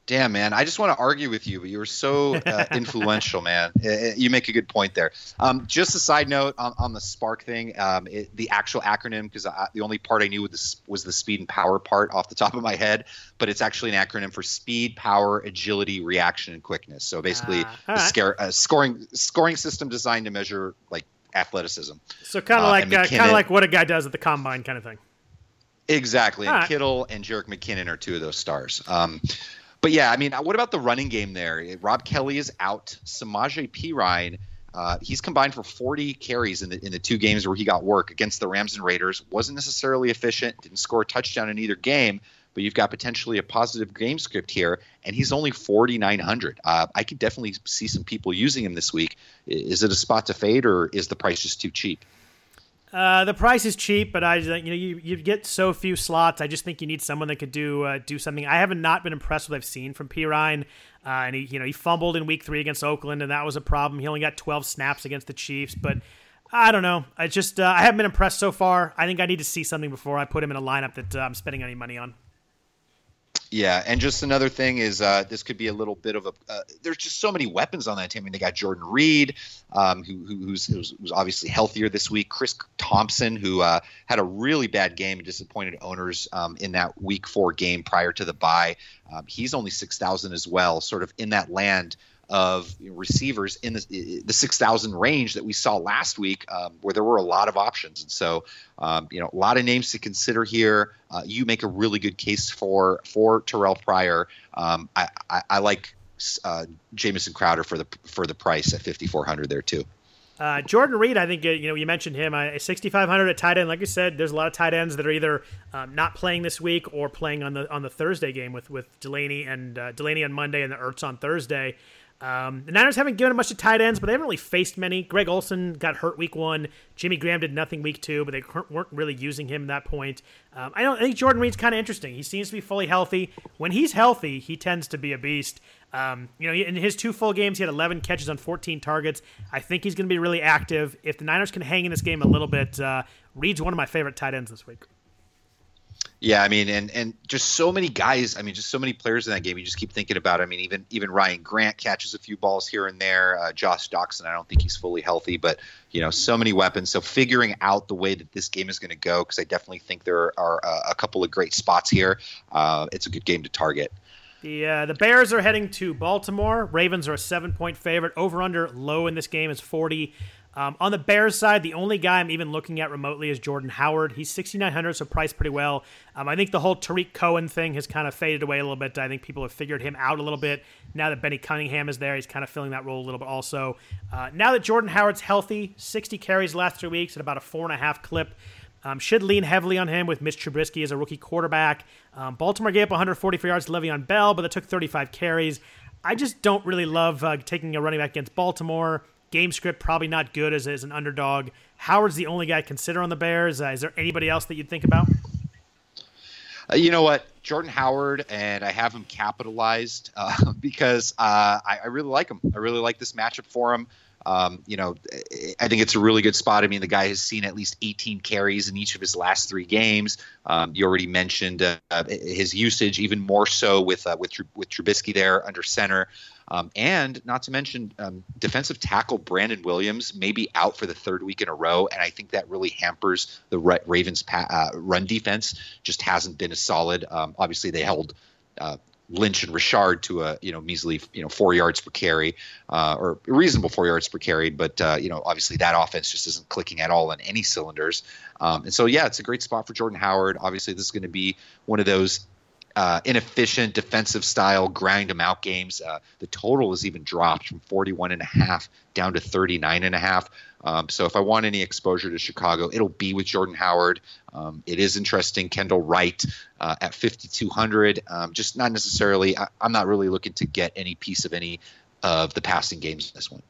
Damn, man. I just want to argue with you, but you were so uh, influential, man. You make a good point there. Um, just a side note on, on the SPARQ thing, um, it, the actual acronym, because the only part I knew was the, was the speed and power part off the top of my head, but it's actually an acronym for speed, power, agility, reaction, and quickness. So basically, right. scare, uh, scoring scoring system designed to measure like athleticism. So kind of uh, like uh, kind of like what a guy does at the combine, kind of thing. Exactly. and right. Kittle and Jerick McKinnon are two of those stars. Um, but yeah, I mean, what about the running game there? Rob Kelley is out. Samaje Perine, uh, he's combined for 40 carries in the in the two games where he got work against the Rams and Raiders. wasn't necessarily efficient. Didn't score a touchdown in either game. But you've got potentially a positive game script here, and he's only 4,900. Uh, I could definitely see some people using him this week. Is it a spot to fade, or is the price just too cheap? Uh, the price is cheap, but I you know you, you get so few slots. I just think you need someone that could do uh, do something. I haven't not been impressed with what I've seen from Perine, uh, and he you know he fumbled in week three against Oakland, and that was a problem. He only got 12 snaps against the Chiefs, but I don't know. I just uh, I haven't been impressed so far. I think I need to see something before I put him in a lineup that uh, I'm spending any money on. Yeah, and just another thing is uh, this could be a little bit of a. Uh, there's just so many weapons on that team. I mean, they got Jordan Reed, um, who, who's, who's, who's obviously healthier this week. Chris Thompson, who uh, had a really bad game and disappointed owners um, in that Week Four game prior to the bye. Um, he's only six thousand as well, sort of in that land of receivers in the, the 6,000 range that we saw last week, um, where there were a lot of options. And so, um, you know, a lot of names to consider here. Uh, you make a really good case for for Terrelle Pryor. Um, I, I, I, like uh, Jamison Crowder for the for the price at 5,400 there too. Uh, Jordan Reed, I think uh, you know you mentioned him. Uh, 6,500 at tight end. Like I said, there's a lot of tight ends that are either um, not playing this week or playing on the on the Thursday game with with Delanie and uh, Delanie on Monday and the Ertz on Thursday. Um, the Niners haven't given much to tight ends, but they haven't really faced many. Greg Olsen got hurt week one. Jimmy Graham did nothing week two, but they weren't really using him at that point. Um, I don't I think Jordan Reed's kind of interesting. He seems to be fully healthy. When he's healthy, he tends to be a beast. Um, you know, in his two full games, he had 11 catches on 14 targets. I think he's going to be really active. If the Niners can hang in this game a little bit, uh, Reed's one of my favorite tight ends this week. Yeah, I mean, and and just so many guys. I mean, just so many players in that game. You just keep thinking about. I mean, even even Ryan Grant catches a few balls here and there. Uh, Josh Doctson, I don't think he's fully healthy, but you know, so many weapons. So figuring out the way that this game is going to go, because I definitely think there are uh, a couple of great spots here. Uh, it's a good game to target. The uh, the Bears are heading to Baltimore. Ravens are a seven point favorite. Over under low in this game is forty. Um, on the Bears side, the only guy I'm even looking at remotely is Jordan Howard. He's 6,900, so priced pretty well. Um, I think the whole Tarik Cohen thing has kind of faded away a little bit. I think people have figured him out a little bit. Now that Benny Cunningham is there, he's kind of filling that role a little bit also. Uh, now that Jordan Howard's healthy, 60 carries last three weeks at about a four and a half clip. Um, should lean heavily on him with Mitch Trubisky as a rookie quarterback. Um, Baltimore gave up 144 yards to Le'Veon Bell, but it took 35 carries. I just don't really love uh, taking a running back against Baltimore. Game script probably not good as, as an underdog. Howard's the only guy consider on the Bears. Uh, is there anybody else that you'd think about? Uh, you know what, Jordan Howard, and I have him capitalized uh, because uh, I, I, really like him. I really like this matchup for him. Um, you know, I think it's a really good spot. I mean, the guy has seen at least 18 carries in each of his last three games. Um, you already mentioned uh, his usage, even more so with uh, with with Trubisky there under center. Um, and not to mention, um, defensive tackle Brandon Williams may be out for the third week in a row, and I think that really hampers the Ravens' pa- uh, run defense. Just hasn't been as solid. Um, obviously, they held uh, Lynch and Richard to a you know measly you know four yards per carry uh, or reasonable four yards per carry, but uh, you know obviously that offense just isn't clicking at all on any cylinders. Um, and so yeah, it's a great spot for Jordan Howard. Obviously, this is going to be one of those uh, inefficient defensive style grind them out games. Uh, the total is even dropped from 41 and a half down to 39 and a half. Um, so if I want any exposure to Chicago, it'll be with Jordan Howard. Um, it is interesting. Kendall Wright uh, at 5,200. Um, just not necessarily. I, am not really looking to get any piece of any of the passing games in this one.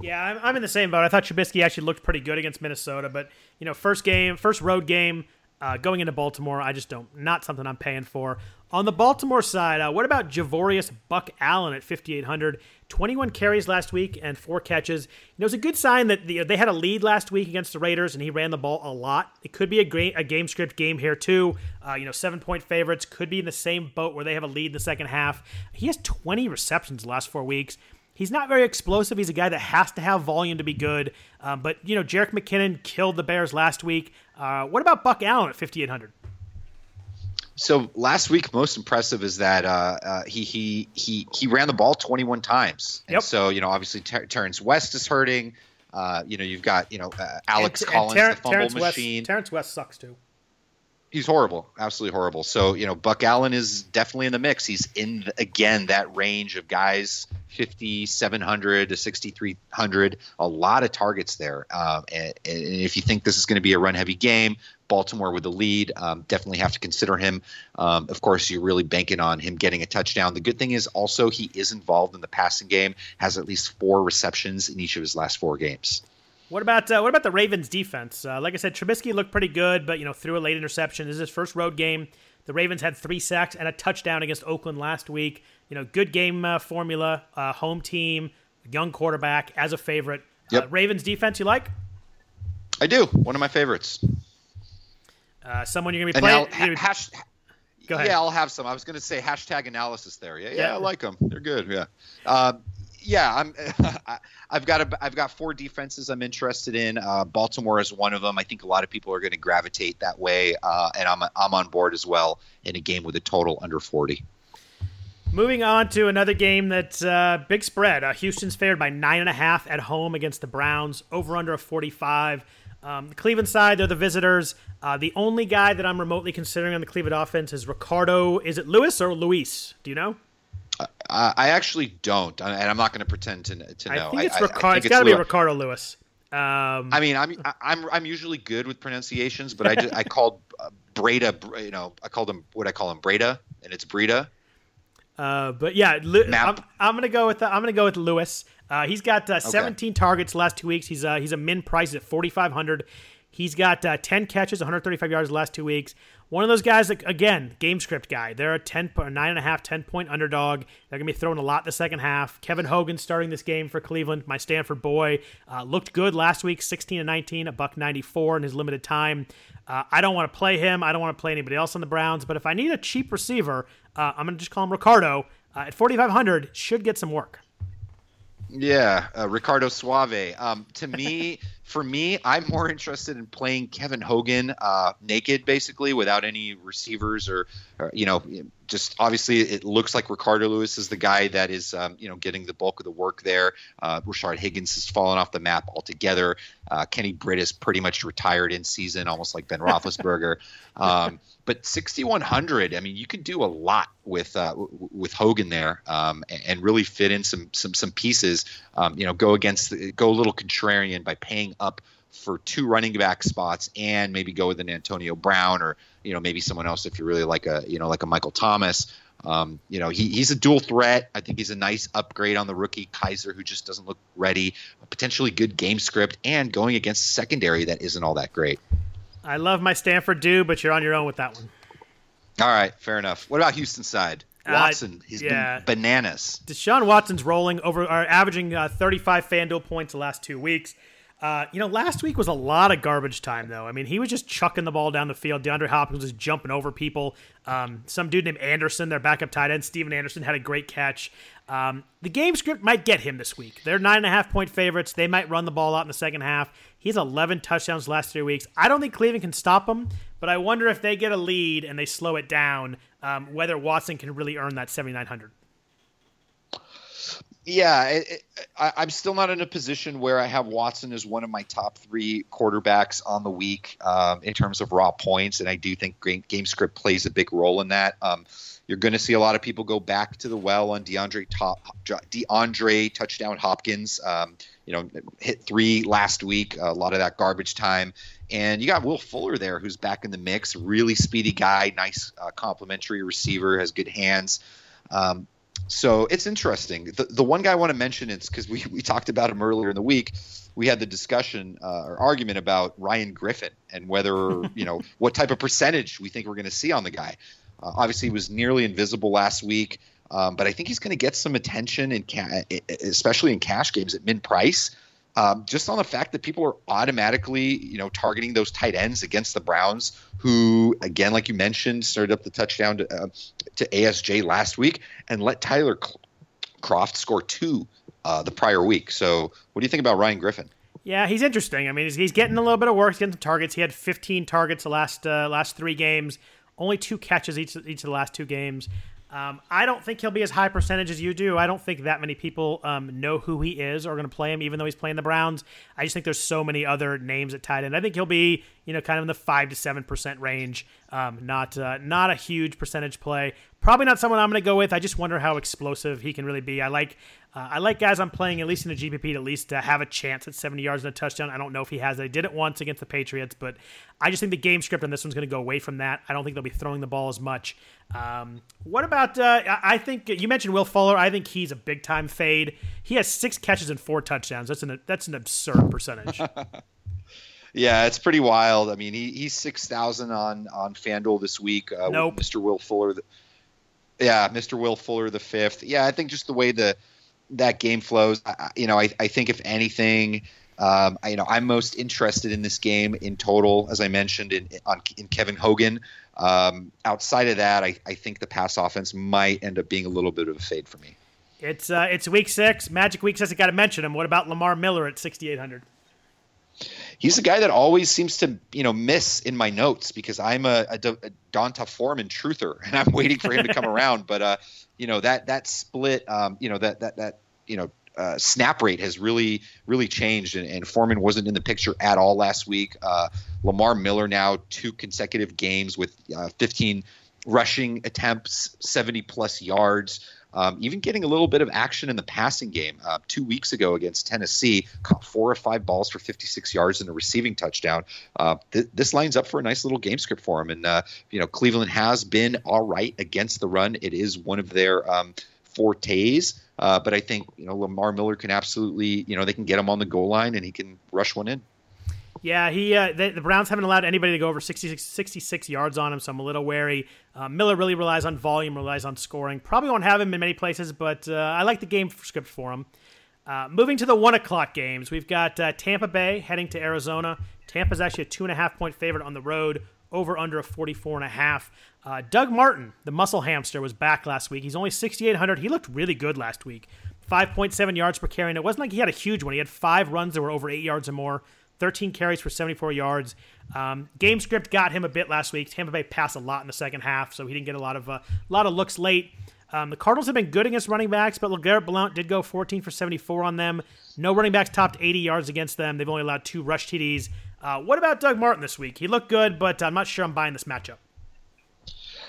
Yeah, I'm, I'm in the same boat. I thought Trubisky actually looked pretty good against Minnesota, but you know, first game, first road game, uh, going into Baltimore, I just don't not something I'm paying for. On the Baltimore side, uh, what about Javorius Buck Allen at 5,800? 21 carries last week and four catches. You know, a good sign that the, they had a lead last week against the Raiders, and he ran the ball a lot. It could be a, a game script game here too. Uh, you know, seven point favorites could be in the same boat where they have a lead in the second half. He has 20 receptions the last four weeks. He's not very explosive. He's a guy that has to have volume to be good. Um, but you know, Jerick McKinnon killed the Bears last week. Uh, what about Buck Allen at 5,800? So last week, most impressive is that uh, uh, he he he he ran the ball 21 times. And yep. So you know, obviously Ter- Terrance West is hurting. Uh, you know, you've got you know uh, Alex and, Collins, and Ter- the fumble Terrance machine. West, Terrance West sucks too he's horrible, absolutely horrible. So you know, Buck Allen is definitely in the mix. He's in again that range of guys, fifty seven hundred to sixty three hundred. A lot of targets there. Um, and, and, if you think this is going to be a run heavy game, Baltimore with the lead, um, definitely have to consider him. Um, of course, you're really banking on him getting a touchdown. The good thing is also he is involved in the passing game, has at least four receptions in each of his last four games. What about uh, what about the Ravens defense? Uh, like I said, Trubisky looked pretty good, but you know threw a late interception. This is his first road game. The Ravens had three sacks and a touchdown against Oakland last week. You know, good game uh, formula, uh, home team, young quarterback as a favorite. Uh, yep. Ravens defense, you like? I do. One of my favorites. Uh, someone you're gonna be playing. Ha- hash- Go ahead. Yeah, I'll have some. I was gonna say hashtag analysis there. Yeah, yeah, yeah. I like them. They're good. Yeah yeah, I'm. I've got a, I've got four defenses I'm interested in. Uh, Baltimore is one of them. I think a lot of people are going to gravitate that way, uh, and I'm I'm on board as well in a game with a total under 40. Moving on to another game that's uh, big spread. Uh, Houston's favored by nine and a half at home against the Browns. Over under a 45. Um, the Cleveland side, they're the visitors. Uh, the only guy that I'm remotely considering on the Cleveland offense is Ricardo. Is it Lewis or Luis? Do you know? I actually don't, and I'm not going to pretend to to know. I think it's I, Ricardo. it's got to be Ricardo Lewis. Um, I mean, I'm I'm I'm usually good with pronunciations, but I just, I called uh, Breda, you know, I called him what I call him Breda, and it's Breda. Uh, but yeah, I'm, I'm, gonna go with I'm gonna go with Lewis. Uh, he's got uh, 17 okay. targets last two weeks. He's uh, he's a min price at 4,500. He's got uh, 10 catches, 135 yards the last two weeks. One of those guys that, again, game script guy. They're a 10, a 9.5, 10 point underdog. They're going to be throwing a lot the second half. Kevin Hogan starting this game for Cleveland, my Stanford boy. Uh, looked good last week, 16 and 19, a buck 94 in his limited time. Uh, I don't want to play him. I don't want to play anybody else on the Browns. But if I need a cheap receiver, uh, I'm going to just call him Ricardo. Uh, at 4,500, should get some work. Yeah, uh, Ricardo Suave. Um, to me, for me, I'm more interested in playing Kevin Hogan uh, naked, basically, without any receivers or, or, you know, just obviously it looks like Ricardo Lewis is the guy that is, um, you know, getting the bulk of the work there. Uh, Rashard Higgins has fallen off the map altogether. Uh, Kenny Britt is pretty much retired in season, almost like Ben Roethlisberger. um, but 6100, I mean, you can do a lot with uh, with Hogan there, um, and really fit in some some some pieces. Um, you know, go against go a little contrarian by paying up for two running back spots and maybe go with an Antonio Brown or you know maybe someone else if you really like a you know like a Michael Thomas. Um, you know he, he's a dual threat. I think he's a nice upgrade on the rookie Kizer, who just doesn't look ready. A potentially good game script and going against secondary that isn't all that great. I love my Stanford dude, but you're on your own with that one. All right, fair enough. What about Houston side? Uh, Watson, uh, he's yeah. been bananas. Deshaun Watson's rolling over, are averaging uh, 35 FanDuel points the last two weeks. Uh, you know, last week was a lot of garbage time, though. I mean, he was just chucking the ball down the field. DeAndre Hopkins was jumping over people. Um, some dude named Anderson, their backup tight end, Stephen Anderson, had a great catch. Um, the game script might get him this week. They're nine and a half point favorites. They might run the ball out in the second half. He's 11 touchdowns last three weeks. I don't think Cleveland can stop him, but I wonder if they get a lead and they slow it down, um, whether Watson can really earn that 7,900. Yeah, it, it, I, am still not in a position where I have Watson as one of my top three quarterbacks on the week um, in terms of raw points, and I do think game, script plays a big role in that. Um, you're going to see a lot of people go back to the well on DeAndre top, DeAndre touchdown Hopkins. Um, you know, hit three last week. A lot of that garbage time, and you got Will Fuller there, who's back in the mix. Really speedy guy, nice uh, complimentary receiver, has good hands. Um, so it's interesting. The, the one guy I want to mention is because we, we talked about him earlier in the week. We had the discussion uh, or argument about Ryan Griffin and whether, you know, what type of percentage we think we're going to see on the guy. Uh, obviously, he was nearly invisible last week, um, but I think he's going to get some attention, in ca- especially in cash games at min price um, just on the fact that people are automatically, you know, targeting those tight ends against the Browns, who, again, like you mentioned, started up the touchdown to, uh, to ASJ last week and let Tyler Kroft score two uh, the prior week. So, what do you think about Ryan Griffin? Yeah, he's interesting. I mean, he's, he's getting a little bit of work, he's getting some targets. He had 15 targets the last uh, last three games, only two catches each each of the last two games. Um, I don't think he'll be as high percentage as you do. I don't think that many people um, know who he is or are going to play him, even though he's playing the Browns. I just think there's so many other names at tight end. I think he'll be, you know, kind of in the five to seven percent range. Um, not uh, not a huge percentage play. Probably not someone I'm going to go with. I just wonder how explosive he can really be. I like uh, I like guys I'm playing at least in a GPP to at least to have a chance at 70 yards and a touchdown. I don't know if he has. I did it once against the Patriots, but I just think the game script on this one's going to go away from that. I don't think they'll be throwing the ball as much. Um, what about? Uh, I think you mentioned Will Fuller. I think he's a big time fade. He has six catches and four touchdowns. That's an that's an absurd percentage. Yeah, it's pretty wild. I mean, he, he's six thousand on on FanDuel this week. Uh, nope. Mr. Will Fuller. The, yeah, Mr. Will Fuller the fifth. Yeah, I think just the way the that game flows. I, you know, I, I think if anything, um, I, you know, I'm most interested in this game in total, as I mentioned in on, in Kevin Hogan. Um, outside of that, I, I think the pass offense might end up being a little bit of a fade for me. It's uh, it's week six, Magic Week says I got to mention him. What about Lamar Miller at 6,800? He's the guy that always seems to you know miss in my notes because I'm a, a, a D'Onta Foreman truther and I'm waiting for him to come around. But uh, you know that that split, um, you know that that that you know uh, snap rate has really really changed, and, and, Foreman wasn't in the picture at all last week. Uh, Lamar Miller now two consecutive games with uh, 15 rushing attempts, 70 plus yards. Um, even getting a little bit of action in the passing game. Uh, two weeks ago against Tennessee, caught four or five balls for 56 yards and a receiving touchdown. Uh, th- this lines up for a nice little game script for him. And, uh, you know, Cleveland has been all right against the run. It is one of their um, fortes. Uh, but I think, you know, Lamar Miller can absolutely, you know, they can get him on the goal line and he can rush one in. Yeah, he uh, the, the, Browns haven't allowed anybody to go over 66, 66 yards on him, so I'm a little wary. Uh, Miller really relies on volume, relies on scoring. Probably won't have him in many places, but uh, I like the game script for him. Uh, moving to the one o'clock games, we've got uh, Tampa Bay heading to Arizona. Tampa's actually a two and a half point favorite on the road, over under a 44 and a half. Uh, Doug Martin, the muscle hamster, was back last week. He's only 6,800. He looked really good last week. 5.7 yards per carry, and it wasn't like he had a huge one. He had five runs that were over eight yards or more. 13 carries for 74 yards. Um, game script got him a bit last week. Tampa Bay passed a lot in the second half, so he didn't get a lot of uh, a lot of looks late. Um, the Cardinals have been good against running backs, but LeGarrette Blount did go 14 for 74 on them. No running backs topped 80 yards against them. They've only allowed two rush TDs. Uh, what about Doug Martin this week? He looked good, but I'm not sure I'm buying this matchup.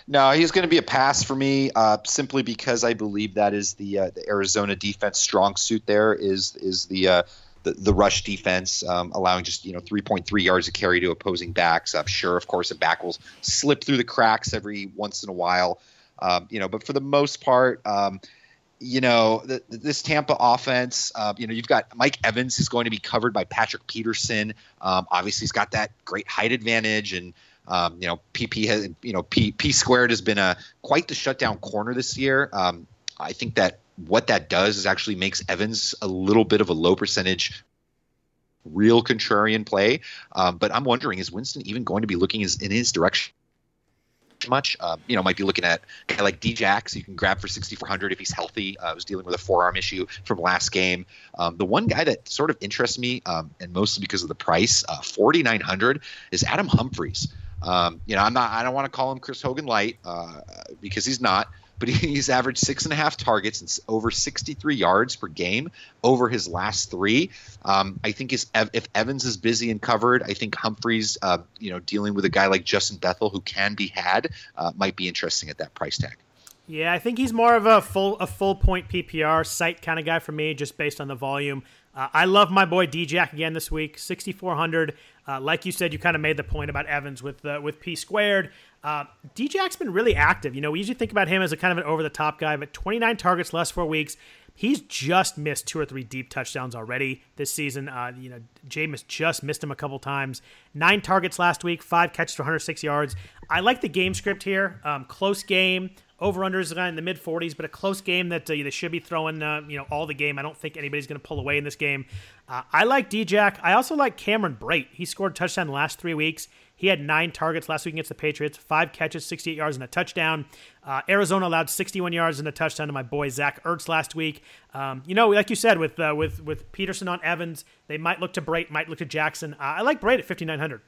No, he's going to be a pass for me, uh, simply because I believe that is the uh, the Arizona defense strong suit. There is is the uh, the, rush defense, um, allowing just you know 3.3 yards of carry to opposing backs. I'm sure, of course, a back will slip through the cracks every once in a while, um, you know. But for the most part, um, you know, the, this Tampa offense, uh, you know, you've got Mike Evans is going to be covered by Patrick Peterson. Um, obviously, he's got that great height advantage, and um, you know, PP has, you know, P, P squared has been a quite the shutdown corner this year. Um, I think that what that does is actually makes Evans a little bit of a low percentage real contrarian play. Um, but I'm wondering, is Winston even going to be looking in his direction? much. Um, you know, might be looking at guy like Djax you can grab for 6,400 if he's healthy. Uh, was dealing with a forearm issue from last game. Um, the one guy that sort of interests me, um, and mostly because of the price, uh, 4,900 is Adam Humphries. Um, you know, I'm not. I don't want to call him Chris Hogan light uh, because he's not but he's averaged six and a half targets and over 63 yards per game over his last three. Um, I think if Evans is busy and covered, I think Humphries, uh, you know, dealing with a guy like Justin Bethel who can be had, uh, might be interesting at that price tag. Yeah, I think he's more of a full a full point PPR site kind of guy for me, just based on the volume. Uh, I love my boy Djax again this week, 6,400. Uh, like you said, you kind of made the point about Evans with uh, with P squared. Uh, Djax's been really active. You know, we usually think about him as a kind of an over the top guy, but 29 targets last four weeks. He's just missed two or three deep touchdowns already this season. Uh, you know, Jameis just missed him a couple times. Nine targets last week, five catches for 106 yards. I like the game script here. Um, close game. Over under is in the mid 40s, but a close game that uh, they should be throwing, uh, you know, all the game. I don't think anybody's going to pull away in this game. Uh, I like Djax. I also like Cameron Brate. He scored a touchdown the last three weeks. He had nine targets last week against the Patriots, five catches, 68 yards, and a touchdown. Uh, Arizona allowed 61 yards and a touchdown to my boy Zach Ertz last week. Um, you know, like you said, with uh, with with Peterson on Evans, they might look to Brate, might look to Jackson. Uh, I like Brate at 5,900.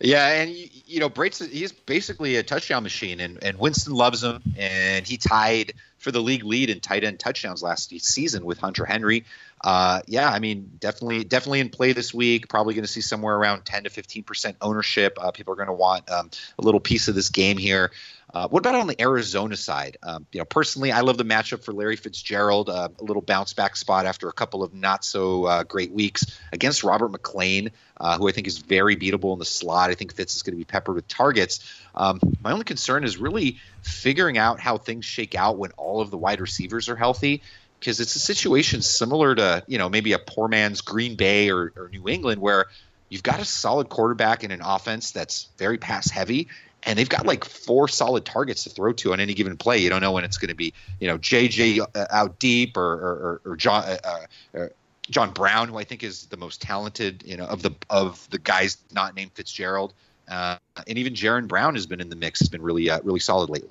Yeah, and you know, Brate's he's basically a touchdown machine, and, and Winston loves him, and he tied for the league lead in tight end touchdowns last season with Hunter Henry. Uh, yeah, I mean, definitely, definitely in play this week. Probably going to see somewhere around 10 to 15 percent ownership. Uh, people are going to want um, a little piece of this game here. Uh, what about on the Arizona side? Um, you know, personally, I love the matchup for Larry Fitzgerald. Uh, a little bounce back spot after a couple of not so uh, great weeks against Robert McClain, uh, who I think is very beatable in the slot. I think Fitz is going to be peppered with targets. Um, my only concern is really figuring out how things shake out when all of the wide receivers are healthy because it's a situation similar to you know maybe a poor man's Green Bay or, or New England where you've got a solid quarterback in an offense that's very pass heavy and they've got like four solid targets to throw to on any given play. You don't know when it's going to be, you know, JJ uh, out deep or or, or John uh, uh, John Brown, who I think is the most talented, you know, of the of the guys not named Fitzgerald, uh, and even Jaron Brown has been in the mix. Has been really uh, really solid lately.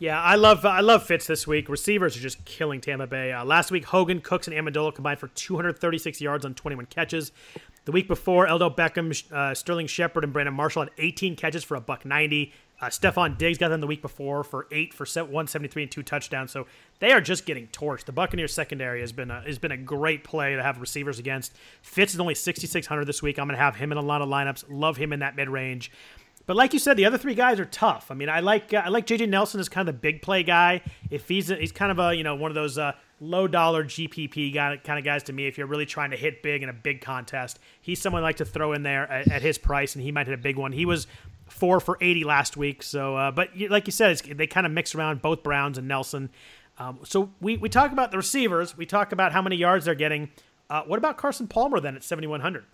Yeah, I love I love Fitz this week. Receivers are just killing Tampa Bay. Uh, last week, Hogan, Cooks, and Amendola combined for 236 yards on 21 catches. The week before, Odell Beckham, uh, Sterling Shepard, and Brandon Marshall had 18 catches for a buck 90. Uh, Stefon Diggs got them the week before for eight for 173 and two touchdowns. So they are just getting torched. The Buccaneers secondary has been a, has been a great play to have receivers against. Fitz is only 6,600 this week. I'm going to have him in a lot of lineups. Love him in that mid range. But like you said, the other three guys are tough. I mean, I like uh, I like JJ Nelson as kind of the big play guy. If he's a, he's kind of a you know one of those uh, low dollar GPP guy, kind of guys to me. If you're really trying to hit big in a big contest, he's someone I like to throw in there at, at, his price, and he might hit a big one. He was four for 80 last week. So, uh, but like you said, they kind of mix around both Browns and Nelson. Um, so we we talk about the receivers. We talk about how many yards they're getting. Uh, what about Carson Palmer then at 7100?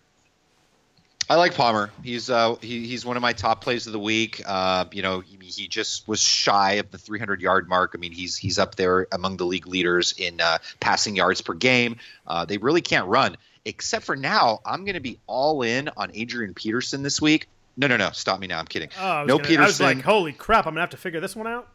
I like Palmer. He's uh, he, he's one of my top plays of the week. Uh, you know, he, he, just was shy of the 300 yard mark. I mean, he's he's up there among the league leaders in uh, passing yards per game. Uh, they really can't run, except for now. I'm going to be all in on Adrian Peterson this week. No, no, no. Stop me now. I'm kidding. Oh, no gonna, Peterson. I was like, holy crap! I'm gonna have to figure this one out.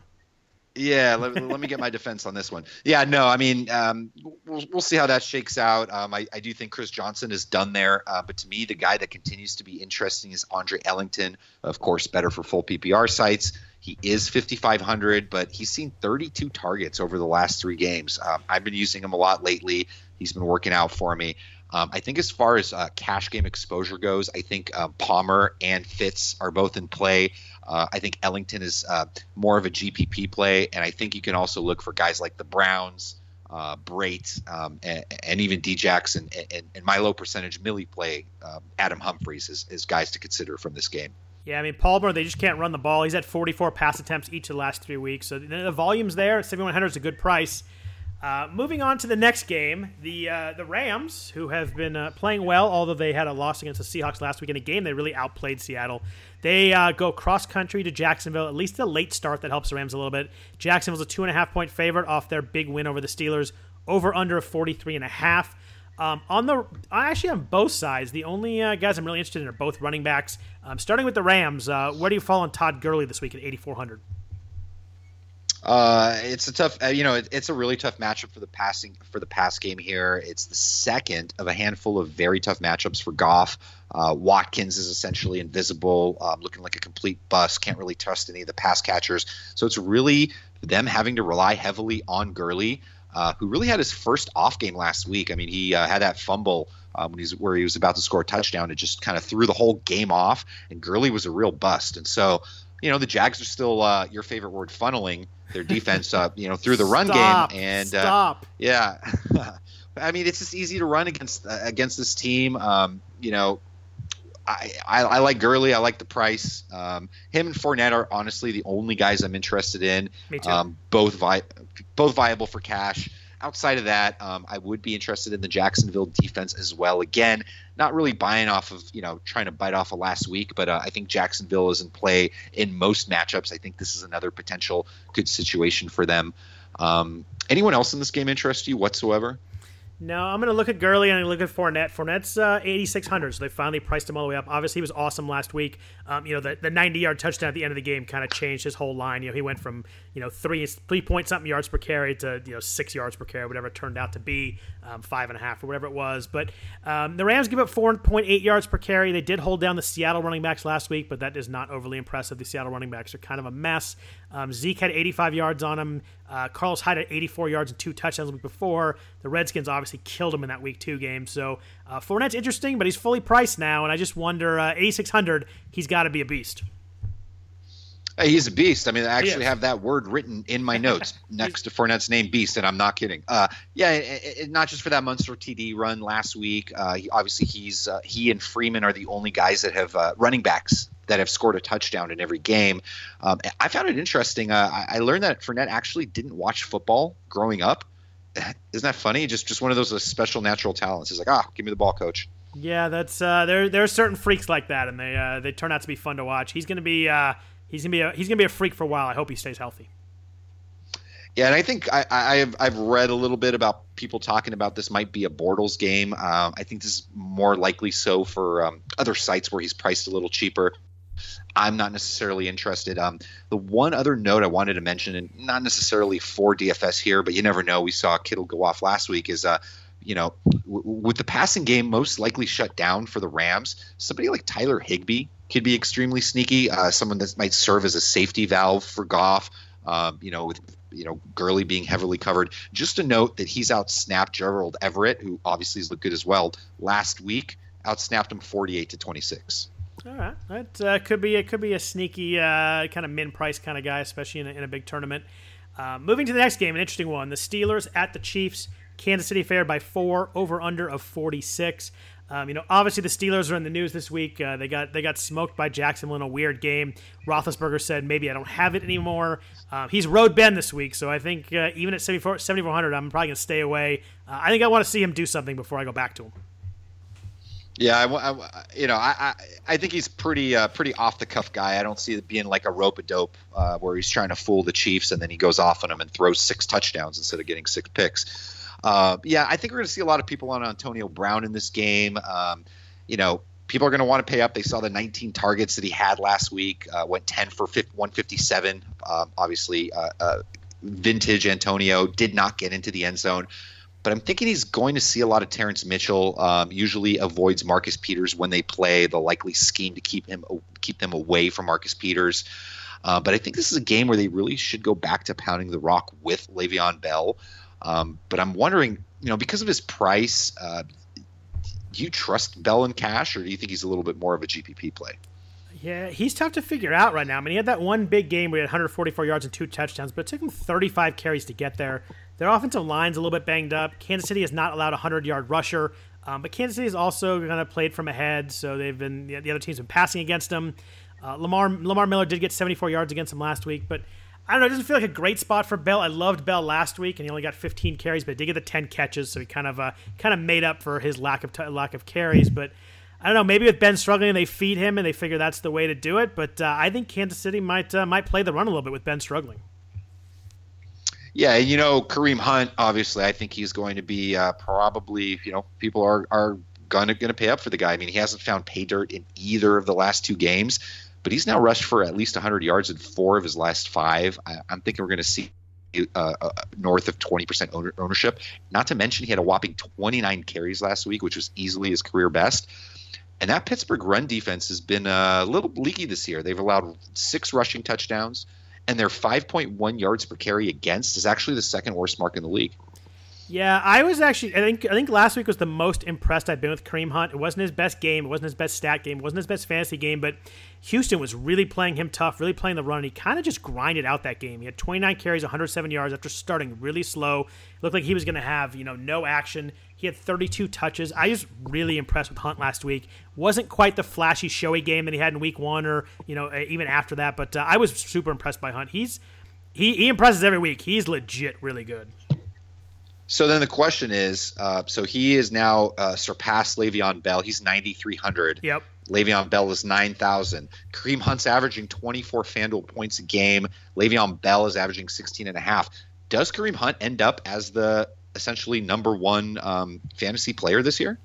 Yeah, let, let, me get my defense on this one. Yeah, no, I mean, um, we'll, we'll see how that shakes out. Um, I, I, do think Chris Johnson is done there, uh, but to me, the guy that continues to be interesting is Andre Ellington. Of course, better for full PPR sites. He is 5,500, but he's seen 32 targets over the last three games. Um, I've been using him a lot lately. He's been working out for me. Um, I think as far as uh, cash game exposure goes, I think uh, Palmer and Fitz are both in play. Uh, I think Ellington is uh, more of a GPP play, and I think you can also look for guys like the Browns, uh, Brate, um, and, and, even Djax and, and, and, my low percentage Millie play, um, Adam Humphries is, is guys to consider from this game. Yeah, I mean Palmer, they just can't run the ball. He's at 44 pass attempts each of the last three weeks, so the volume's there. 7100 is a good price. Uh, moving on to the next game, the uh, the Rams, who have been uh, playing well, although they had a loss against the Seahawks last week in a game they really outplayed Seattle. They uh, go cross country to Jacksonville, at least a late start that helps the Rams a little bit. Jacksonville's a two and a half point favorite off their big win over the Steelers, over under a 43 and a half. Um, on the actually on both sides, the only uh, guys I'm really interested in are both running backs. Um, starting with the Rams, where do you fall on Todd Gurley this week at 8,400? Uh, it's a tough, uh, you know, it, it's a really tough matchup for the passing for the pass game here. It's the second of a handful of very tough matchups for Goff. Uh, Watkins is essentially invisible, um, looking like a complete bust. Can't really trust any of the pass catchers. So it's really them having to rely heavily on Gurley, uh, who really had his first off game last week. I mean, he uh, had that fumble um, when he's where he was about to score a touchdown. It just kind of threw the whole game off, and Gurley was a real bust. And so, you know, the Jags are still your favorite word, funneling their defense up, you know, through the run Stop. game. And uh, Stop. yeah, I mean, it's just easy to run against uh, against this team. Um, you know, I, I, I, like Gurley. I like the price. Um, him and Fournette are honestly the only guys I'm interested in. Me too. Um, both vi- both viable for cash. Outside of that, um, I would be interested in the Jacksonville defense as well. Again, not really buying off of you know trying to bite off of last week, but uh, I think Jacksonville is in play in most matchups. I think this is another potential good situation for them. Um, anyone else in this game interest you whatsoever? No, I'm going to look at Gurley and I'm look at Fournette. Fournette's uh, 8,600, so they finally priced him all the way up. Obviously, he was awesome last week. Um, you know, the, the 90 yard touchdown at the end of the game kind of changed his whole line. You know, he went from you know three three point something yards per carry to you know six yards per carry, whatever it turned out to be, um, five and a half or whatever it was. But um, the Rams give up 4.8 yards per carry. They did hold down the Seattle running backs last week, but that is not overly impressive. The Seattle running backs are kind of a mess. Um, Zeke had 85 yards on him. Uh, Carlos Hyde had 84 yards and two touchdowns the week before. The Redskins obviously killed him in that week two game. So uh, Fournette's interesting, but he's fully priced now, and I just wonder, uh, 8,600, he's got to be a beast. He's a beast. I mean, I actually have that word written in my notes next to Fournette's name, beast, and I'm not kidding. Uh, yeah, it, it, not just for that Munster TD run last week. Uh, he, obviously, he's uh, he and Freeman are the only guys that have uh, running backs that have scored a touchdown in every game. Um, I found it interesting. Uh, I, I learned that Fournette actually didn't watch football growing up. Isn't that funny? Just just one of those uh, special natural talents. He's like, ah, give me the ball, coach. Yeah, that's uh, there. There are certain freaks like that, and they uh, they turn out to be fun to watch. He's going to be uh, he's gonna be a, he's gonna be a freak for a while. I hope he stays healthy. Yeah, and I think I, I have I've read a little bit about people talking about this might be a Bortles game. Um, I think this is more likely so for um, other sites where he's priced a little cheaper. I'm not necessarily interested. Um, the one other note I wanted to mention, and not necessarily for DFS here, but you never know. We saw Kittle go off last week. Is uh, you know, w- with the passing game most likely shut down for the Rams, somebody like Tyler Higbee could be extremely sneaky. Uh, someone that might serve as a safety valve for Goff. Um, you know, with you know Gurley being heavily covered. Just a note that he's out snapped Gerald Everett, who obviously has looked good as well last week. Outsnapped him 48 to 26. All right, that uh, could be it. Could be a sneaky uh, kind of min price kind of guy, especially in a, in a big tournament. Uh, moving to the next game, an interesting one: the Steelers at the Chiefs. Kansas City favored by four, over under of 46. Um, you know, obviously the Steelers are in the news this week. Uh, they got they got smoked by Jacksonville in a weird game. Roethlisberger said maybe I don't have it anymore. Uh, he's road Ben this week, so I think uh, even at 7400, I'm probably gonna stay away. Uh, I think I want to see him do something before I go back to him. Yeah, I, I, you know, I, I think he's pretty uh, pretty off the cuff guy. I don't see it being like a rope a dope uh, where he's trying to fool the Chiefs and then he goes off on them and throws six touchdowns instead of getting six picks. Uh, yeah, I think we're going to see a lot of people on Antonio Brown in this game. Um, you know, people are going to want to pay up. They saw the 19 targets that he had last week, uh, went 10 for 157. Um, obviously, uh, uh, vintage Antonio did not get into the end zone. But I'm thinking he's going to see a lot of Terrance Mitchell. Um, usually avoids Marcus Peters when they play. They'll likely scheme to keep him keep them away from Marcus Peters. Uh, but I think this is a game where they really should go back to pounding the rock with Le'Veon Bell. Um, but I'm wondering, you know, because of his price, uh, do you trust Bell in cash, or do you think he's a little bit more of a GPP play? Yeah, he's tough to figure out right now. I mean, he had that one big game where he had 144 yards and two touchdowns, but it took him 35 carries to get there. Their offensive line's a little bit banged up. Kansas City has not allowed a 100 yard rusher, um, but Kansas City has also kind of played from ahead, so they've been the other team's been passing against them. Uh, Lamar Lamar Miller did get 74 yards against him last week, but I don't know. It doesn't feel like a great spot for Bell. I loved Bell last week, and he only got 15 carries, but he did get the 10 catches, so he kind of uh, kind of made up for his lack of t- lack of carries. But I don't know. Maybe with Ben struggling, they feed him, and they figure that's the way to do it. But uh, I think Kansas City might uh, might play the run a little bit with Ben struggling. Yeah, and you know Kareem Hunt. Obviously, I think he's going to be uh, probably. You know, people are are gonna gonna pay up for the guy. I mean, he hasn't found pay dirt in either of the last two games, but he's now rushed for at least 100 yards in four of his last five. I, am thinking we're going to see uh, uh, north of 20% ownership. Not to mention, he had a whopping 29 carries last week, which was easily his career best. And that Pittsburgh run defense has been a little leaky this year. They've allowed six rushing touchdowns, and their 5.1 yards per carry against is actually the second worst mark in the league. Yeah, I was actually. I think. I think last week was the most impressed I've been with Kareem Hunt. It wasn't his best game. It wasn't his best stat game. It wasn't his best fantasy game. But Houston was really playing him tough, really playing the run. And he kind of just grinded out that game. He had 29 carries, 107 yards after starting really slow. It looked like he was going to have you know no action. He had 32 touches. I was really impressed with Hunt last week. Wasn't quite the flashy, showy game that he had in Week One, or you know even after that. But uh, I was super impressed by Hunt. He's he, he impresses every week. He's legit really good. So then the question is, uh, so he is now uh, surpassed Le'Veon Bell. He's 9,300. Yep. Le'Veon Bell is 9,000. Kareem Hunt's averaging 24 FanDuel points a game. Le'Veon Bell is averaging 16 and a half. Does Kareem Hunt end up as the essentially number one um, fantasy player this year?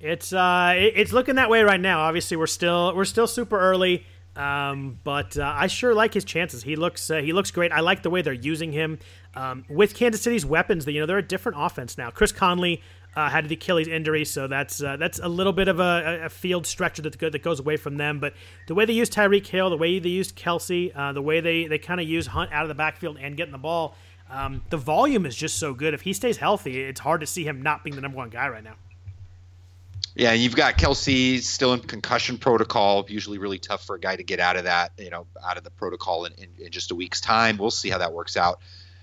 It's uh, it's looking that way right now. Obviously, we're still we're still super early. Um, but uh, I sure like his chances. He looks uh, he looks great. I like the way they're using him um, with Kansas City's weapons. You know they're a different offense now. Chris Conley uh, had the Achilles injury, so that's uh, that's a little bit of a, a, field stretcher that that goes away from them. But the way they used Tyreek Hill, the way they used Kelce, uh, the way they they kind of use Hunt out of the backfield and getting the ball, um, the volume is just so good. If he stays healthy, it's hard to see him not being the number one guy right now. Yeah, you've got Kelce still in concussion protocol. Usually, really tough for a guy to get out of that, you know, out of the protocol in, in, in just a week's time. We'll see how that works out.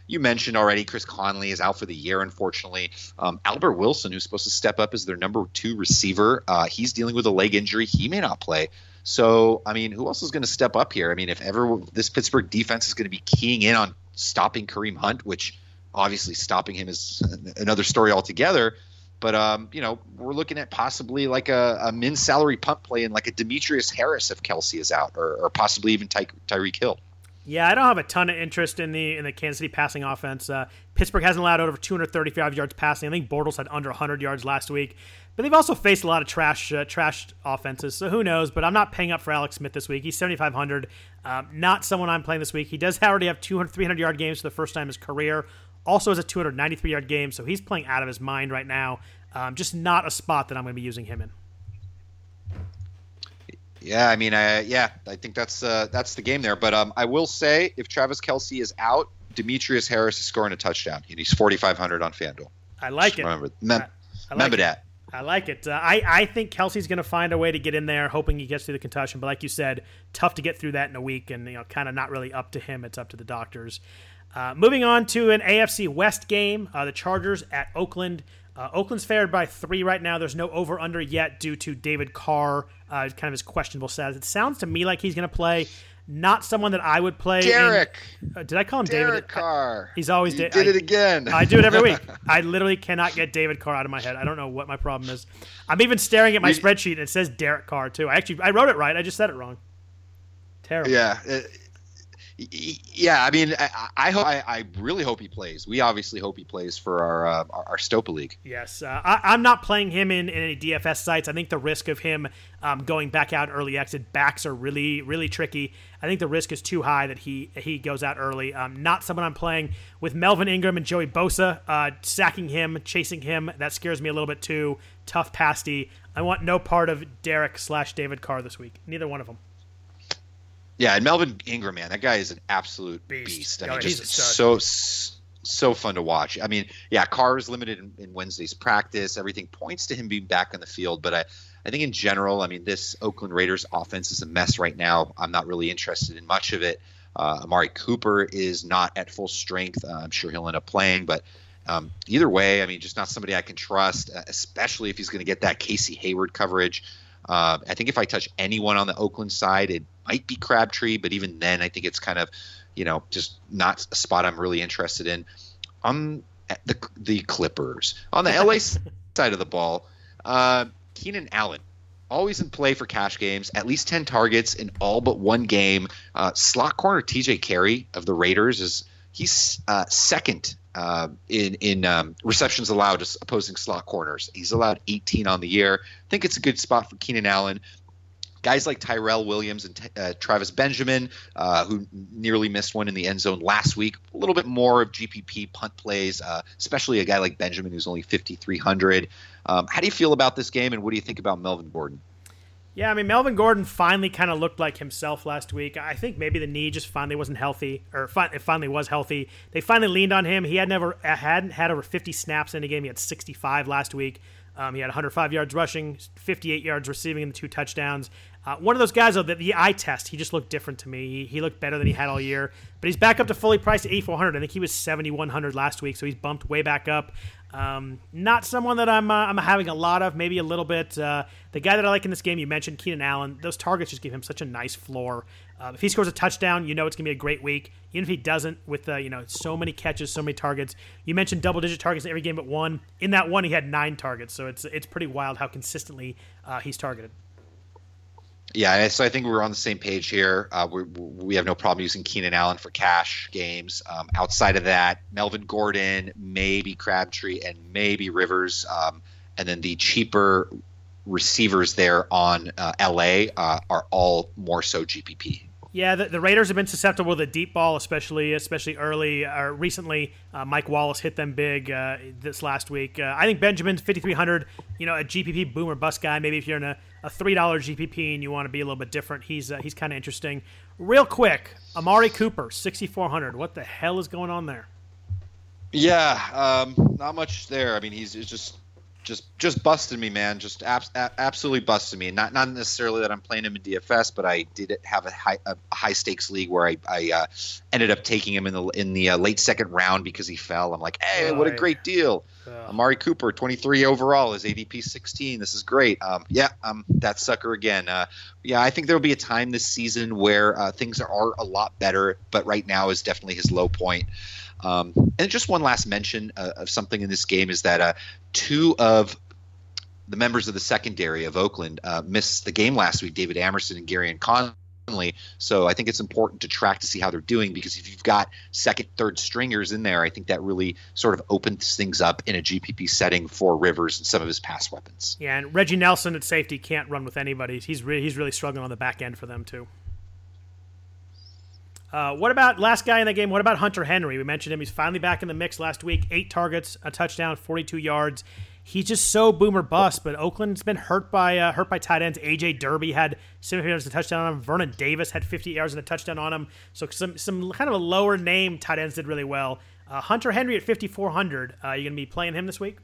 You mentioned already Chris Conley is out for the year, unfortunately. Um, Albert Wilson, who's supposed to step up as their number two receiver, uh, he's dealing with a leg injury. He may not play. So, I mean, who else is going to step up here? I mean, if ever this Pittsburgh defense is going to be keying in on stopping Kareem Hunt, which obviously stopping him is another story altogether. But um, you know, we're looking at possibly like a, a min salary pump play and like a Demetrius Harris if Kelce is out, or, or possibly even Ty- Tyreek Hill. Yeah, I don't have a ton of interest in the in the Kansas City passing offense. Uh, Pittsburgh hasn't allowed over 235 yards passing. I think Bortles had under 100 yards last week, but they've also faced a lot of trash uh, trashed offenses. So who knows? But I'm not paying up for Alex Smith this week. He's 7,500. Um, not someone I'm playing this week. He does already have 200 300 yard games for the first time in his career. Also has a 293 yard game, so he's playing out of his mind right now. Um, just not a spot that I'm going to be using him in. Yeah, I mean, I, yeah, I think that's uh, that's the game there. But um, I will say, if Travis Kelce is out, Demetrius Harris is scoring a touchdown, and he's 4,500 on FanDuel. I like just it. Remember, mem- I, I like remember it. that. I like it. Uh, I, I think Kelce's going to find a way to get in there, hoping he gets through the concussion. But like you said, tough to get through that in a week, and you know, kind of not really up to him. It's up to the doctors. Uh, moving on to an AFC West game, uh, the Chargers at Oakland. Uh, Oakland's favored by three right now. There's no over under yet due to David Carr, uh, kind of his questionable status. It sounds to me like he's going to play. Not someone that I would play. Derek. In, uh, did I call him Derek David? Carr. he's always da- did I, it again. I do it every week. I literally cannot get David Carr out of my head. I don't know what my problem is. I'm even staring at my spreadsheet and it says Derek Carr too. I actually I wrote it right. I just said it wrong. Terrible. Yeah. It, yeah, I mean, I, I hope I, I, really hope he plays. We obviously hope he plays for our uh, our, our Stopa League. Yes, uh, I, am not playing him in, in, any DFS sites. I think the risk of him um, going back out early exit backs are really really tricky. I think the risk is too high that he he goes out early. Um, not someone I'm playing with Melvin Ingram and Joey Bosa uh, sacking him, chasing him. That scares me a little bit too. Tough pasty. I want no part of Derek slash David Carr this week. Neither one of them. Yeah, and Melvin Ingram, man, that guy is an absolute beast. beast. I mean, just so so fun to watch. I mean, yeah, Carr is limited in, in, Wednesday's practice. Everything points to him being back on the field, but I, I think in general, I mean, this Oakland Raiders offense is a mess right now. I'm not really interested in much of it. Uh, Amari Cooper is not at full strength. Uh, I'm sure he'll end up playing, but um, either way, I mean, just not somebody I can trust, uh, especially if he's going to get that Casey Hayward coverage. Uh, I think if I touch anyone on the Oakland side, it might be Crabtree, but even then, I think it's kind of, you know, just not a spot I'm really interested in. On the the Clippers, on the LA side of the ball, uh, Keenan Allen, always in play for cash games, at least 10 targets in all but one game. Uh, slot corner TJ Carrie of the Raiders is he's uh, second uh, in in um, receptions allowed opposing slot corners. He's allowed 18 on the year. I think it's a good spot for Keenan Allen. Guys like Tyrell Williams and uh, Travis Benjamin, uh, who nearly missed one in the end zone last week, a little bit more of GPP punt plays, uh, especially a guy like Benjamin who's only 5,300. Um, how do you feel about this game, and what do you think about Melvin Gordon? Yeah, I mean Melvin Gordon finally kind of looked like himself last week. I think maybe the knee just finally wasn't healthy, or it finally was healthy. They finally leaned on him. He had never hadn't had over 50 snaps in a game. He had 65 last week. Um, he had 105 yards rushing, 58 yards receiving, and two touchdowns. Uh, one of those guys, though, that the eye test, he just looked different to me. He, he, looked better than he had all year. But he's back up to fully priced at 8400 I think he was 7100 last week, so he's bumped way back up. Um, not someone that I'm uh, I'm having a lot of, maybe a little bit. Uh, the guy that I like in this game, you mentioned Keenan Allen. Those targets just give him such a nice floor. Uh, if he scores a touchdown, you know it's gonna be a great week. Even if he doesn't, with uh, you know so many catches, so many targets. You mentioned double digit targets in every game but one. In that one, he had nine targets, so it's it's pretty wild how consistently uh, he's targeted. Yeah, so I think we're on the same page here. Uh, we we have no problem using Keenan Allen for cash games. Um, outside of that, Melvin Gordon, maybe Crabtree, and maybe Rivers, um, and then the cheaper receivers there on uh, LA uh, are all more so GPP. Yeah, the, the, Raiders have been susceptible to the deep ball, especially especially early or uh, recently. Uh, Mike Wallace hit them big uh, this last week. Uh, I think Benjamin's 5,300. You know, a GPP boomer bust guy. Maybe if you're in a, a three dollar GPP and you want to be a little bit different, he's uh, he's kind of interesting. Real quick, Amari Cooper, 6,400. What the hell is going on there? Yeah, um, not much there. I mean, he's just just just busted me, man. Just ab- absolutely busted me. Not not necessarily that I'm playing him in DFS, but I did have a high a high stakes league where I, I uh, ended up taking him in the in the uh, late second round because he fell. I'm like, hey, what a great deal. Amari Cooper, 23 overall, is ADP 16. This is great. Um, yeah, um, that sucker again. Uh, yeah, I think there will be a time this season where uh, things are a lot better, but right now is definitely his low point. Um, and just one last mention uh, of something in this game is that uh, two of the members of the secondary of Oakland uh, missed the game last week. David Amerson and Gareon Conley. So I think it's important to track to see how they're doing because if you've got second, third stringers in there, I think that really sort of opens things up in a GPP setting for Rivers and some of his pass weapons. Yeah, and Reggie Nelson at safety can't run with anybody. He's re- he's really struggling on the back end for them too. Uh, what about last guy in the game? What about Hunter Henry? We mentioned him. He's finally back in the mix last week. Eight targets, a touchdown, 42 yards. He's just so boomer bust. But Oakland's been hurt by uh, hurt by tight ends. AJ Derby had 70 yards and a touchdown on him. Vernon Davis had 50 yards and a touchdown on him. So some some kind of a lower name tight ends did really well. Uh, Hunter Henry at 5400. Uh, you gonna be playing him this week?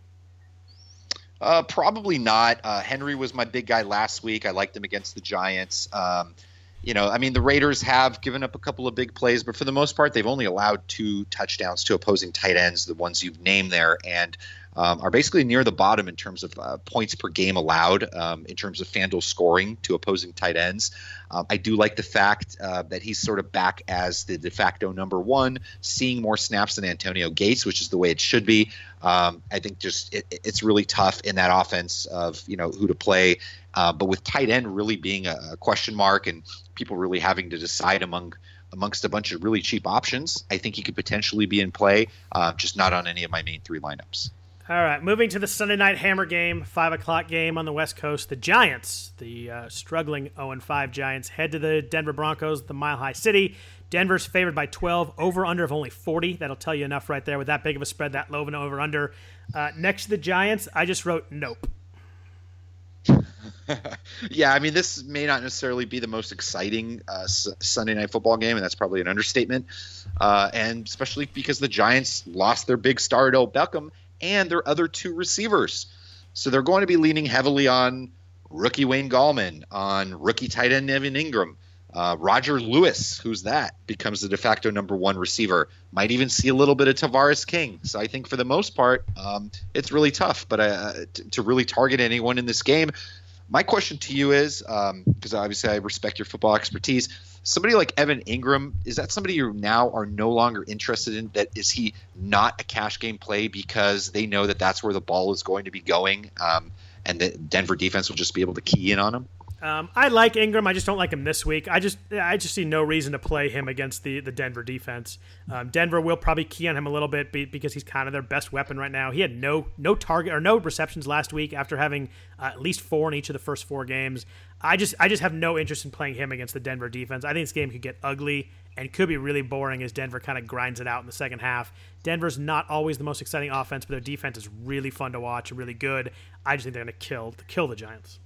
Uh, probably not. Uh, Henry was my big guy last week. I liked him against the Giants. Um, you know, I mean, the Raiders have given up a couple of big plays, but for the most part, they've only allowed two touchdowns to opposing tight ends, the ones you've named there, and um, are basically near the bottom in terms of uh, points per game allowed, um, in terms of FanDuel scoring to opposing tight ends. Um, I do like the fact uh, that he's sort of back as the de facto number one, seeing more snaps than Antonio Gates, which is the way it should be. Um, I think just it, it's really tough in that offense of you know who to play, uh, but with tight end really being a, a question mark and people really having to decide among amongst a bunch of really cheap options, I think he could potentially be in play, uh, just not on any of my main three lineups. All right, moving to the Sunday night hammer game, five o'clock game on the West Coast. The Giants, the uh, struggling 0 5 Giants, head to the Denver Broncos, the Mile High City. Denver's favored by 12, over under of only 40. That'll tell you enough right there with that big of a spread, that low of an over under. Uh, next to the Giants, I just wrote nope. yeah, I mean, this may not necessarily be the most exciting uh, S- Sunday night football game, and that's probably an understatement. Uh, and especially because the Giants lost their big star, Odell Beckham, and their other two receivers. So they're going to be leaning heavily on rookie Wayne Gallman, on rookie tight end Evan Engram. Uh, Roger Lewis, who's that, becomes the de facto number one receiver. Might even see a little bit of Tavarres King. So I think for the most part, um, it's really tough. But uh, to, to, really target anyone in this game, my question to you is because um, obviously I respect your football expertise somebody like Evan Engram is that somebody you now are no longer interested in? That is he not a cash game play because they know that that's where the ball is going to be going, um, and the Denver defense will just be able to key in on him? Um, I like Engram. I just don't like him this week. I just I just see no reason to play him against the the Denver defense. Um, Denver will probably key on him a little bit because he's kind of their best weapon right now. He had no no target or no receptions last week after having uh, at least four in each of the first four games. I just I just have no interest in playing him against the Denver defense. I think this game could get ugly and could be really boring as Denver kind of grinds it out in the second half. Denver's not always the most exciting offense, but their defense is really fun to watch and really good. I just think they're going to kill kill the Giants.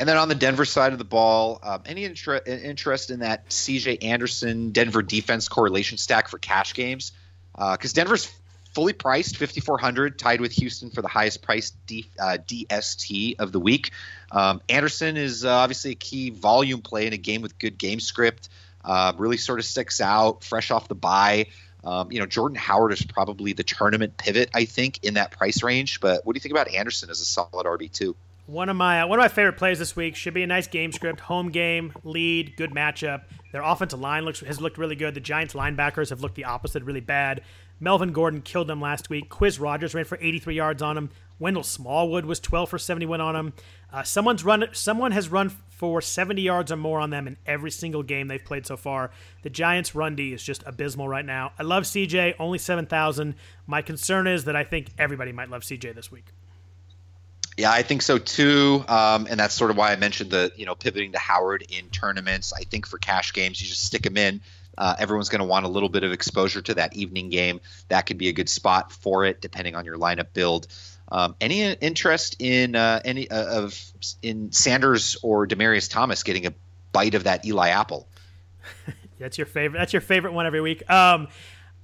And then on the Denver side of the ball, um, any inter- interest in that CJ Anderson Denver defense correlation stack for cash games? Because uh, Denver's fully priced, 5400 tied with Houston for the highest priced D, uh, DST of the week. Um, Anderson is uh, obviously a key volume play in a game with good game script. Uh, really sort of sticks out, fresh off the bye. Um, you know, Jordan Howard is probably the tournament pivot, I think, in that price range. But what do you think about Anderson as a solid RB two? One of my uh, one of my favorite plays this week should be a nice game script, home game, lead, good matchup. Their offensive line looks has looked really good. The Giants linebackers have looked the opposite, really bad. Melvin Gordon killed them last week. Quizz Rodgers ran for 83 yards on him. Wendell Smallwood was 12 for 71 on him. Uh, someone's run. Someone has run for 70 yards or more on them in every single game they've played so far. The Giants' run D is just abysmal right now. I love CJ, only 7,000. My concern is that I think everybody might love CJ this week. Yeah, I think so too, um, and that's sort of why I mentioned the you know pivoting to Howard in tournaments. I think for cash games, you just stick him in. Uh, everyone's going to want a little bit of exposure to that evening game. That could be a good spot for it, depending on your lineup build. Um, any interest in uh, any uh, of in Sanders or Demaryius Thomas getting a bite of that Eli apple? that's your favorite. That's your favorite one every week. Um,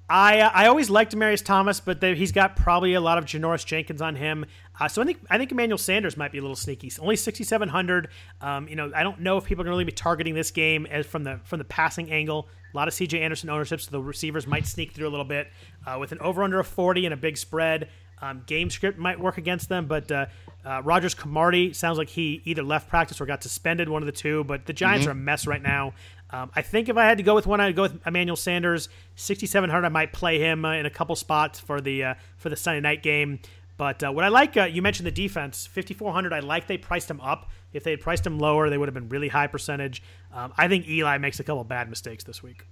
I I always liked Demaryius Thomas, but the, he's got probably a lot of Janoris Jenkins on him. Uh, so I think I think Emmanuel Sanders might be a little sneaky. Only sixty seven hundred. Um, you know, I don't know if people are going to really be targeting this game as from the from the passing angle. A lot of C.J. Anderson ownership, so the receivers might sneak through a little bit uh, with an over under of forty and a big spread. Um, game script might work against them, but uh, uh, Rodgers-Cromartie sounds like he either left practice or got suspended, one of the two. But the Giants mm-hmm. are a mess right now. Um, I think if I had to go with one, I'd go with Emmanuel Sanders, 6,700. I might play him uh, in a couple spots for the uh, for the Sunday night game. But uh, what I like, uh, you mentioned the defense, 5,400. I like they priced him up. If they had priced him lower, they would have been really high percentage. Um, I think Eli makes a couple bad mistakes this week.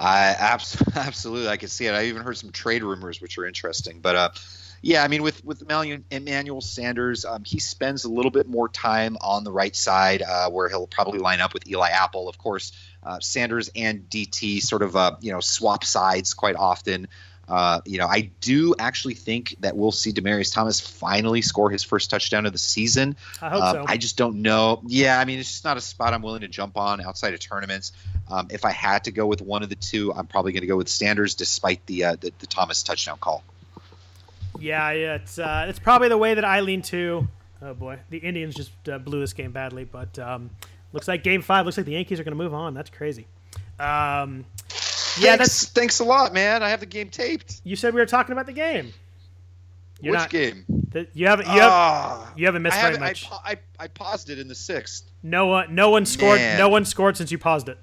I absolutely, I can see it. I even heard some trade rumors, which are interesting. But uh, yeah, I mean, with with Emmanuel Sanders, um, he spends a little bit more time on the right side, uh, where he'll probably line up with Eli Apple. Of course, uh, Sanders and DT sort of uh, you know swap sides quite often. Uh, you know, I do actually think that we'll see Demaryius Thomas finally score his first touchdown of the season. I hope um, so. I just don't know. Yeah, I mean, it's just not a spot I'm willing to jump on outside of tournaments. Um, if I had to go with one of the two, I'm probably going to go with Sanders, despite the, uh, the, the Thomas touchdown call. Yeah, yeah, it's uh, it's probably the way that I lean to. Oh boy, the Indians just uh, blew this game badly, but um, looks like Game Five. Looks like the Yankees are going to move on. That's crazy. Um, yeah, thanks, that's thanks a lot, man. I have the game taped. You said we were talking about the game. You're Which not, game? The, you haven't. You, have, uh, you haven't missed very much. I, I, I, paused it in the sixth. No one. No one scored. Man. No one scored since you paused it.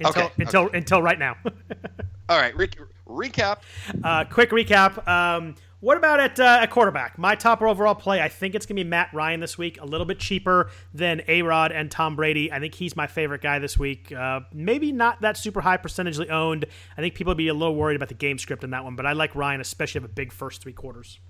Until okay, until okay. until right now. All right. Re- recap. Uh, quick recap. Um, what about at, uh, at quarterback? My top overall play, I think it's going to be Matt Ryan this week. A little bit cheaper than A Rod and Tom Brady. I think he's my favorite guy this week. Uh, maybe not that super high percentagely owned. I think people would be a little worried about the game script in that one, but I like Ryan, especially have a big first three quarters.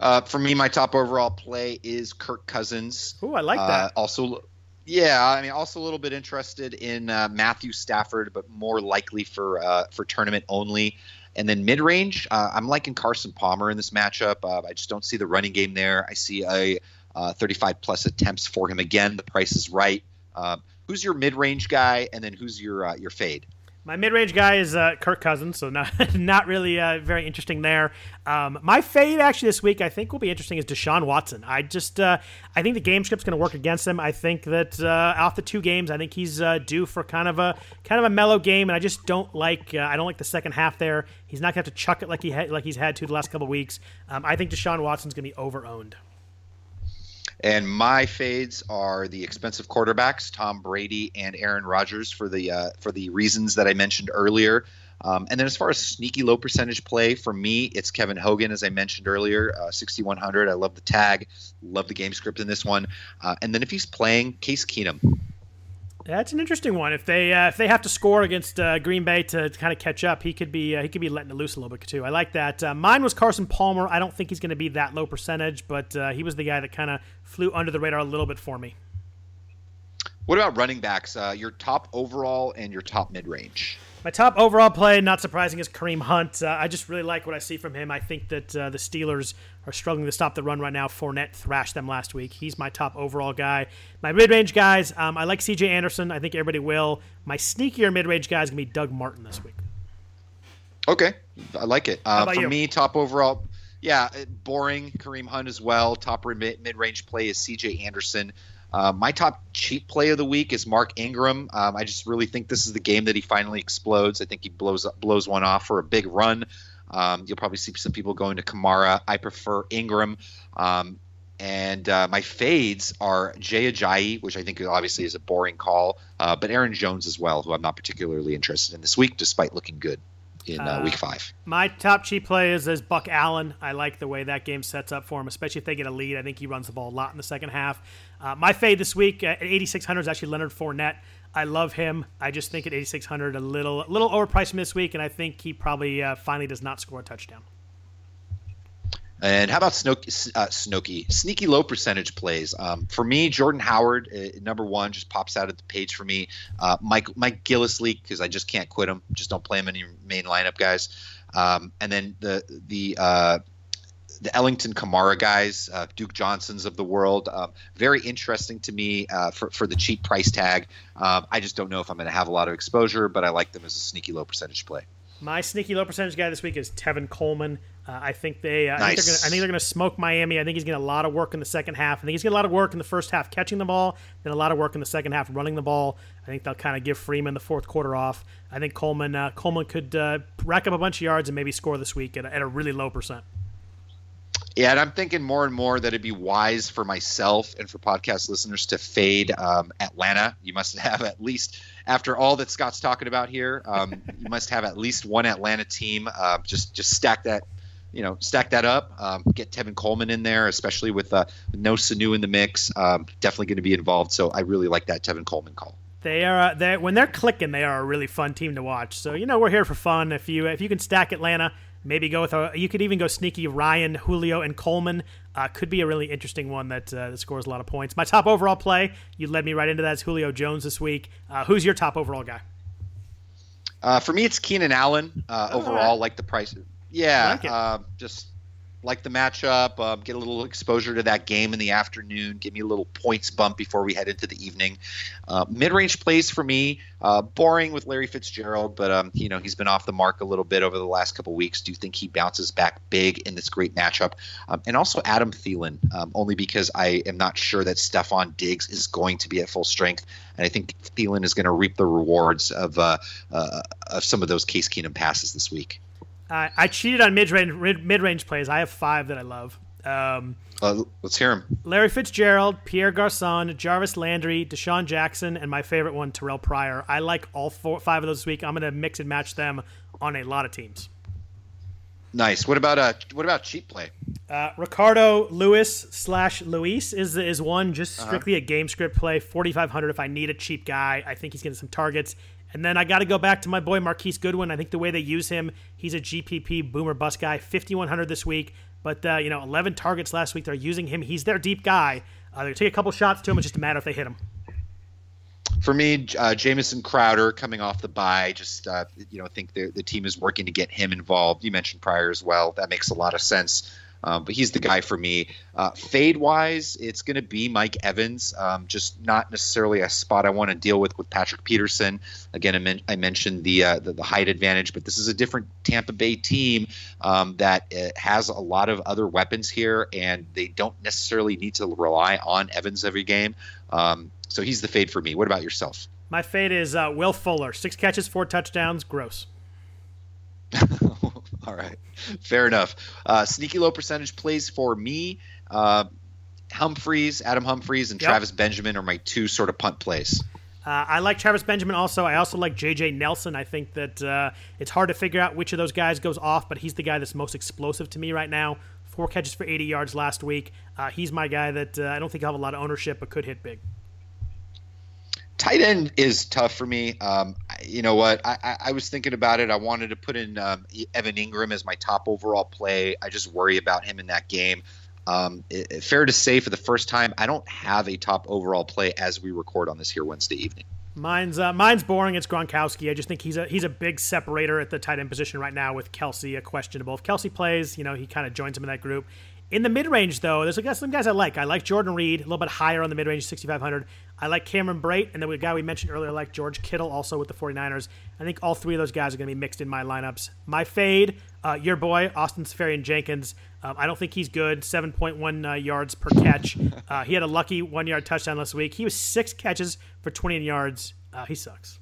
Uh, for me, my top overall play is Kirk Cousins. Ooh, I like that. Uh, also, yeah, I mean, also a little bit interested in uh, Matthew Stafford, but more likely for uh, for tournament only. And then mid range, uh, I'm liking Carson Palmer in this matchup. Uh, I just don't see the running game there. I see a uh, 35 plus attempts for him again. The price is right. Um, who's your mid range guy, and then who's your uh, your fade? My mid-range guy is uh, Kirk Cousins, so not not really uh, very interesting there. Um, my fade actually this week, I think, will be interesting is Deshaun Watson. I just uh, I think the game script's going to work against him. I think that uh, off the two games, I think he's uh, due for kind of a kind of a mellow game, and I just don't like uh, I don't like the second half there. He's not going to have to chuck it like he ha- like he's had to the last couple weeks. Um, I think Deshaun Watson's going to be over owned. And my fades are the expensive quarterbacks, Tom Brady and Aaron Rodgers, for the uh, for the reasons that I mentioned earlier. Um, and then as far as sneaky low percentage play for me, it's Kevin Hogan, as I mentioned earlier, uh, 6100. I love the tag, love the game script in this one. Uh, and then if he's playing, Case Keenum. That's an interesting one. If they uh, if they have to score against uh, Green Bay to, to, kind of catch up, he could be uh, he could be letting it loose a little bit too. I like that. Uh, mine was Carson Palmer. I don't think he's going to be that low percentage, but uh, he was the guy that kind of flew under the radar a little bit for me. What about running backs? Uh, your top overall and your top mid range. My top overall play, not surprising, is Kareem Hunt. Uh, I just really like what I see from him. I think that uh, the Steelers are struggling to stop the run right now. Fournette thrashed them last week. He's my top overall guy. My mid range guys, um, I like C.J. Anderson. I think everybody will. My sneakier mid range guy is going to be Doug Martin this week. Okay, I like it. Uh, for you? me, top overall, yeah, boring. Kareem Hunt as well. Top mid range play is C.J. Anderson. Uh, my top cheap play of the week is Mark Ingram. Um, I just really think this is the game that he finally explodes. I think he blows blows one off for a big run. Um, you'll probably see some people going to Kamara. I prefer Ingram. Um, and uh, my fades are Jay Ajayi, which I think obviously is a boring call, uh, but Aaron Jones as well, who I'm not particularly interested in this week, despite looking good in uh, week five. My top cheap play is, is Buck Allen. I like the way that game sets up for him, especially if they get a lead. I think he runs the ball a lot in the second half. Uh, my fade this week at 8,600 is actually Leonard Fournette. I love him. I just think at 8,600 a little a little overpriced this week, and I think he probably uh, finally does not score a touchdown. And how about Snooky, uh, Snooky sneaky low percentage plays? Um, for me, Jordan Howard, uh, number one, just pops out at the page for me. Uh, Mike Mike Gillislee, because I just can't quit him. Just don't play him in your main lineup, guys. Um, and then the the uh, the Ellington Kamara guys, uh, Duke Johnsons of the world, um, very interesting to me uh, for for the cheap price tag. Um, I just don't know if I'm going to have a lot of exposure, but I like them as a sneaky low percentage play. My sneaky low percentage guy this week is Tevin Coleman. Uh, I think they. Uh, nice. I think they're going to smoke Miami. I think he's getting a lot of work in the second half. I think he's getting a lot of work in the first half catching the ball, then a lot of work in the second half running the ball. I think they'll kind of give Freeman the fourth quarter off. I think Coleman uh, Coleman could uh, rack up a bunch of yards and maybe score this week at a, at a really low percent. Yeah, and I'm thinking more and more that it'd be wise for myself and for podcast listeners to fade um, Atlanta. You must have at least, after all that Scott's talking about here, um, you must have at least one Atlanta team. Uh, just just stack that you know, stack that up. Um, get Tevin Coleman in there, especially with, uh, no Sanu in the mix. Um, definitely going to be involved. So I really like that Tevin Coleman call. They are they when they're clicking, they are a really fun team to watch. So you know we're here for fun. If you if you can stack Atlanta, maybe go with a you could even go sneaky Ryan, Julio, and Coleman. Uh, could be a really interesting one that, uh, that scores a lot of points. My top overall play, you led me right into that. Is Julio Jones this week? Uh, who's your top overall guy? Uh, for me, it's Keenan Allen. Uh, overall, right. like the price yeah, like uh, just like the matchup. Uh, get a little exposure to that game in the afternoon. Give me a little points bump before we head into the evening. Uh, mid-range plays for me. Uh, boring with Larry Fitzgerald, but um, you know he's been off the mark a little bit over the last couple weeks. Do you think he bounces back big in this great matchup? Um, and also Adam Thielen, um, only because I am not sure that Stefon Diggs is going to be at full strength, and I think Thielen is going to reap the rewards of uh, uh, of some of those Case Keenum passes this week. Uh, I cheated on mid range mid range plays. I have five that I love. Um, uh, let's hear them. Larry Fitzgerald, Pierre Garcon, Jarvis Landry, DeSean Jackson, and my favorite one, Terrelle Pryor. I like all four, five of those this week. I'm going to mix and match them on a lot of teams. Nice. What about uh? What about cheap play? Uh, Ricardo Lewis slash Luis is is one just uh-huh. strictly uh-huh. a game script play. Forty five hundred. If I need a cheap guy, I think he's getting some targets. And then I got to go back to my boy Marquise Goodwin. I think the way they use him, he's a GPP boomer bust guy. 5100 this week, but uh, you know, 11 targets last week. They're using him. He's their deep guy. Uh, they take a couple shots to him. It's just a matter if they hit him. For me, uh, Jamison Crowder coming off the bye, just uh, you know, think the the team is working to get him involved. You mentioned Pryor as well. That makes a lot of sense. Um, but he's the guy for me. Uh, fade wise, it's going to be Mike Evans. Um, just not necessarily a spot I want to deal with with Patrick Peterson. Again, I, men- I mentioned the, uh, the, the height advantage, but this is a different Tampa Bay team um, that uh, has a lot of other weapons here, and they don't necessarily need to rely on Evans every game. Um, so he's the fade for me. What about yourself? My fade is uh, Will Fuller. Six catches, four touchdowns. Gross. All right, fair enough. Uh, sneaky low percentage plays for me. Uh, Humphries, Adam Humphries, and yep. Travis Benjamin are my two sort of punt plays. Uh, I like Travis Benjamin also. I also like J.J. Nelson. I think that uh, it's hard to figure out which of those guys goes off, but he's the guy that's most explosive to me right now. Four catches for 80 yards last week. Uh, he's my guy that uh, I don't think I'll have a lot of ownership, but could hit big. Tight end is tough for me. Um, you know what? I, I, I, was thinking about it. I wanted to put in um, Evan Engram as my top overall play. I just worry about him in that game. Um, it, fair to say, for the first time, I don't have a top overall play as we record on this here Wednesday evening. Mine's uh, mine's boring. It's Gronkowski. I just think he's a he's a big separator at the tight end position right now with Kelce a questionable. If Kelce plays, you know he kind of joins him in that group. In the mid range, though, there's a, some guys I like. I like Jordan Reed, a little bit higher on the mid range, 6,500. I like Cameron Brate, and then the guy we mentioned earlier, I like George Kittle, also with the 49ers. I think all three of those guys are going to be mixed in my lineups. My fade, uh, your boy, Austin Seferian-Jenkins. Um, I don't think he's good. 7.1 uh, yards per catch. Uh, he had a lucky one yard touchdown last week. He was six catches for 20 yards. Uh, he sucks.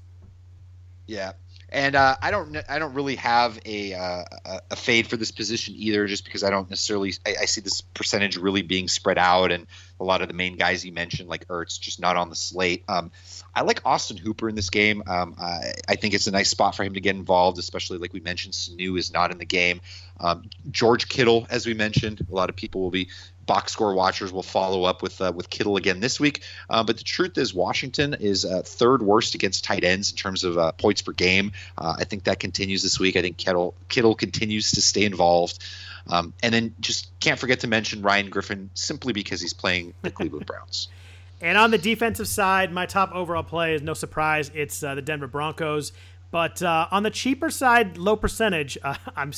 Yeah, and uh, I don't I don't really have a uh, a fade for this position either, just because I don't necessarily I, I, see this percentage really being spread out, and a lot of the main guys you mentioned like Ertz just not on the slate. Um, I like Austin Hooper in this game. Um, I, I, think it's a nice spot for him to get involved, especially like we mentioned, Sanu is not in the game. Um, George Kittle, as we mentioned, a lot of people will be box score watchers will follow up with uh, with Kittle again this week. Uh, but the truth is, Washington is uh, third worst against tight ends in terms of uh, points per game. Uh, I think that continues this week. I think Kittle Kittle continues to stay involved. Um, and then just can't forget to mention Ryan Griffin simply because he's playing the Cleveland Browns. And on the defensive side, my top overall play is no surprise. It's uh, the Denver Broncos. But on the cheaper side, low percentage, I'm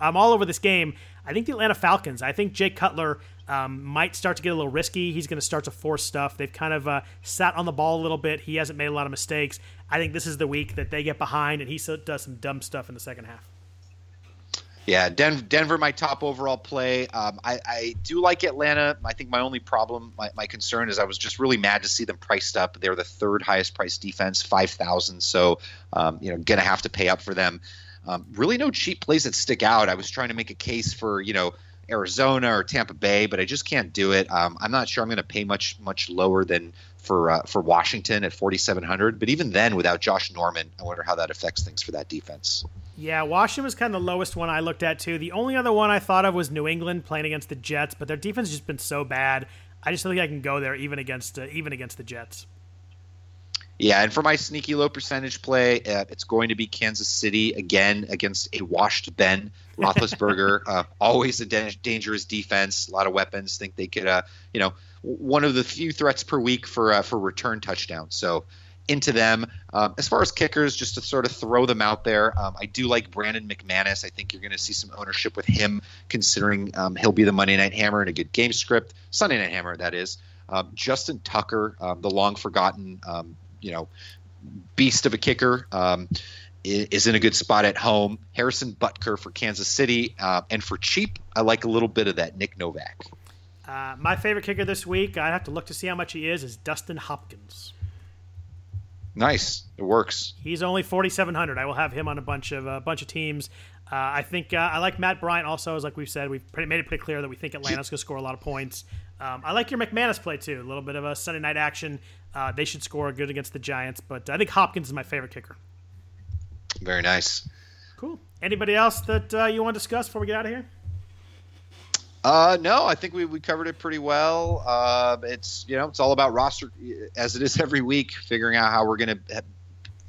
I'm all over this game. I think the Atlanta Falcons. I think Jay Cutler um, might start to get a little risky. He's going to start to force stuff. They've kind of uh, sat on the ball a little bit. He hasn't made a lot of mistakes. I think this is the week that they get behind and he does some dumb stuff in the second half. Yeah, Den- Denver, my top overall play. Um, I, I, do like Atlanta. I think my only problem, my, my, concern is I was just really mad to see them priced up. They're the third highest priced defense, 5,000. So, um, you know, going to have to pay up for them. Um, really no cheap plays that stick out. I was trying to make a case for, you know, Arizona or Tampa Bay, but I just can't do it. Um, I'm not sure I'm going to pay much much lower than for uh, for Washington at 4,700. But even then, without Josh Norman, I wonder how that affects things for that defense. Yeah, Washington was kind of the lowest one I looked at too. The only other one I thought of was New England playing against the Jets, but their defense has just been so bad. I just don't think I can go there even against uh, even against the Jets. Yeah, and for my sneaky low percentage play, uh, it's going to be Kansas City again against a washed Ben Roethlisberger. uh, always a da- dangerous defense, a lot of weapons. Think they could, uh, you know, one of the few threats per week for uh, for return touchdowns. So into them. Um, as far as kickers, just to sort of throw them out there, um, I do like Brandon McManus. I think you're going to see some ownership with him, considering um, he'll be the Monday Night Hammer in a good game script. Sunday Night Hammer, that is. Um, Justin Tucker, um, the long forgotten um, you know beast of a kicker. Um, is in a good spot at home. Harrison Butker for Kansas City, uh, and for cheap, I like a little bit of that Nick Novak. Uh, my favorite kicker this week, I have to look to see how much he is, is Dustin Hopkins. Nice, it works. He's only forty seven hundred. I will have him on a bunch of a uh, bunch of teams. Uh, I think uh, I like Matt Bryant also. As like we've said, we've pretty, made it pretty clear that we think Atlanta's going to score a lot of points. Um, I like your McManus play too. A little bit of a Sunday night action. Uh, they should score good against the Giants, but I think Hopkins is my favorite kicker. Very nice. Cool. Anybody else that uh, you want to discuss before we get out of here? Uh, no, I think we, we covered it pretty well. Uh, it's you know it's all about roster as it is every week, figuring out how we're going to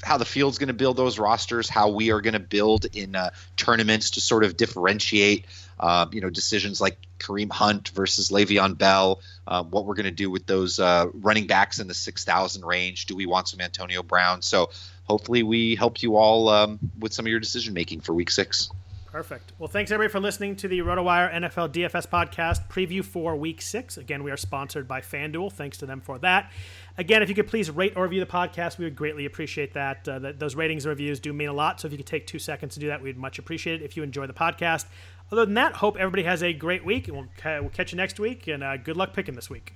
how the field's going to build those rosters, how we are going to build in uh, tournaments to sort of differentiate, uh, you know, decisions like Kareem Hunt versus Le'Veon Bell, uh, what we're going to do with those uh, running backs in the 6,000 range. Do we want some Antonio Brown? So hopefully we help you all um, with some of your decision making for week six. Perfect. Well, thanks everybody for listening to the RotoWire NFL DFS podcast preview for week six. Again, we are sponsored by FanDuel. Thanks to them for that. Again, if you could please rate or review the podcast, we would greatly appreciate that. Uh, that those ratings and reviews do mean a lot. So if you could take two seconds to do that, we'd much appreciate it if you enjoy the podcast. Other than that, hope everybody has a great week. And we'll, we'll catch you next week. And uh, good luck picking this week.